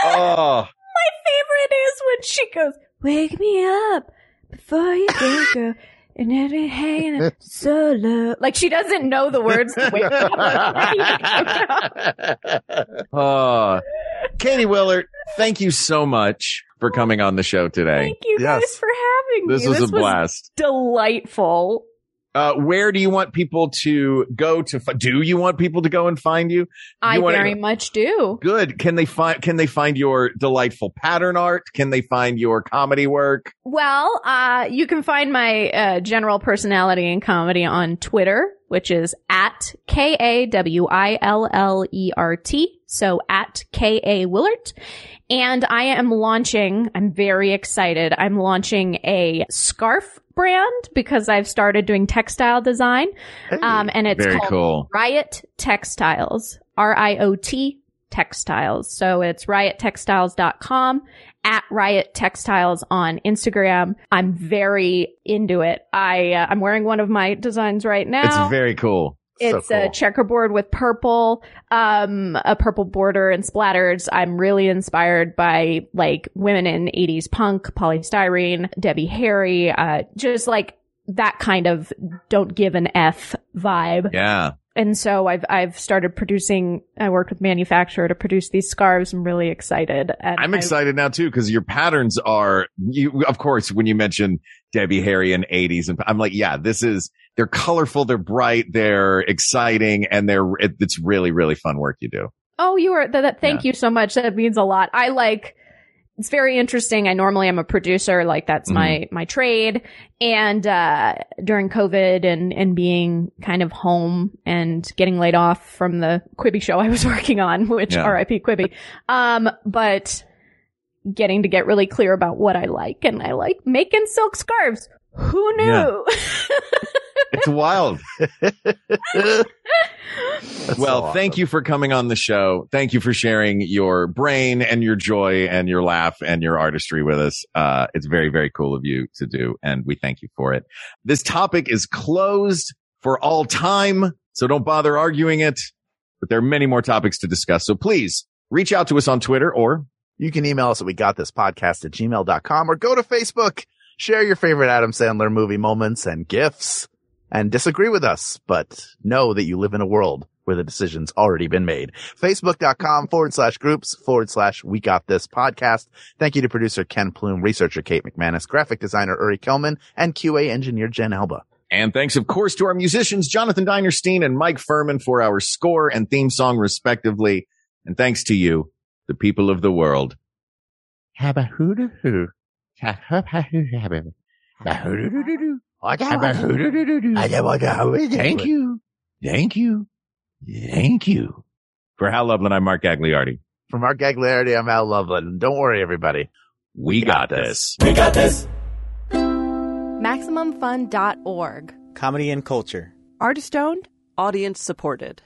oh, My favorite is when she goes, "Wake me up before you go, girl." And every hanging up so low. Like she doesn't know the words to wake up. oh. Katie Willert, thank you so much for coming on the show today. Thank you guys for having This me. was this was a blast. delightful. Uh, where do you want people to go to? Fi- do you want people to go and find you? I wanna- very much do. Good. Can they find? Can they find your delightful pattern art? Can they find your comedy work? Well, uh, you can find my uh, general personality and comedy on Twitter, which is at K A W I L L E R T. So at K A Willert. And I am launching, I'm very excited. I'm launching a scarf brand because I've started doing textile design. Hey. Um, and it's Very called cool. Riot Textiles. R-I-O-T textiles. So it's riottextiles.com at Riot Textiles on Instagram. I'm very into it. I, uh, I'm wearing one of my designs right now. It's very cool. So It's a checkerboard with purple, um, a purple border and splatters. I'm really inspired by like women in 80s punk, Poly Styrene, Debbie Harry, uh, just like that kind of don't give an F vibe. Yeah. And so I've, I've started producing, I worked with manufacturer to produce these scarves. I'm really excited. And I'm I- excited now too because your patterns are you. Of course, when you mention Debbie Harry and 80s, and I'm like, yeah, this is. They're colorful, they're bright, they're exciting, and they're. It, it's really, really fun work you do. Oh, you are. That, that, thank you so much. That means a lot. I like. It's very interesting. I normally am a producer, like that's my my trade. And uh during COVID and and being kind of home and getting laid off from the Quibi show I was working on, which Yeah. R.I.P. Quibi. Um, but getting to get really clear about what I like, and I like making silk scarves. Who knew? It's wild. Well, so thank awesome. you for coming on the show. Thank you for sharing your brain and your joy and your laugh and your artistry with us. Uh, it's very, very cool of you to do. And we thank you for it. This topic is closed for all time. So don't bother arguing it, but there are many more topics to discuss. So please reach out to us on Twitter or You can email us at we got this podcast at gmail.com or go to Facebook. Share your favorite Adam Sandler movie moments and gifts and disagree with us, but know that you live in a world where the decision's already been made. Facebook.com forward slash groups forward slash we got this podcast. Thank you to producer Ken Plume, researcher Kate McManus, graphic designer Uri Kelman, and QA engineer Jen Elba. And thanks, of course, to our musicians, Jonathan Dinerstein and Mike Furman for our score and theme song, respectively. And thanks to you, the people of the world. Thank you. Thank you. Thank you. For Hal Lublin, I'm Mark Gagliardi. For Mark Gagliardi, I'm Al Lublin. Don't worry, everybody. We got this. We got this. MaximumFun.org. Comedy and culture. Artist owned. Audience supported.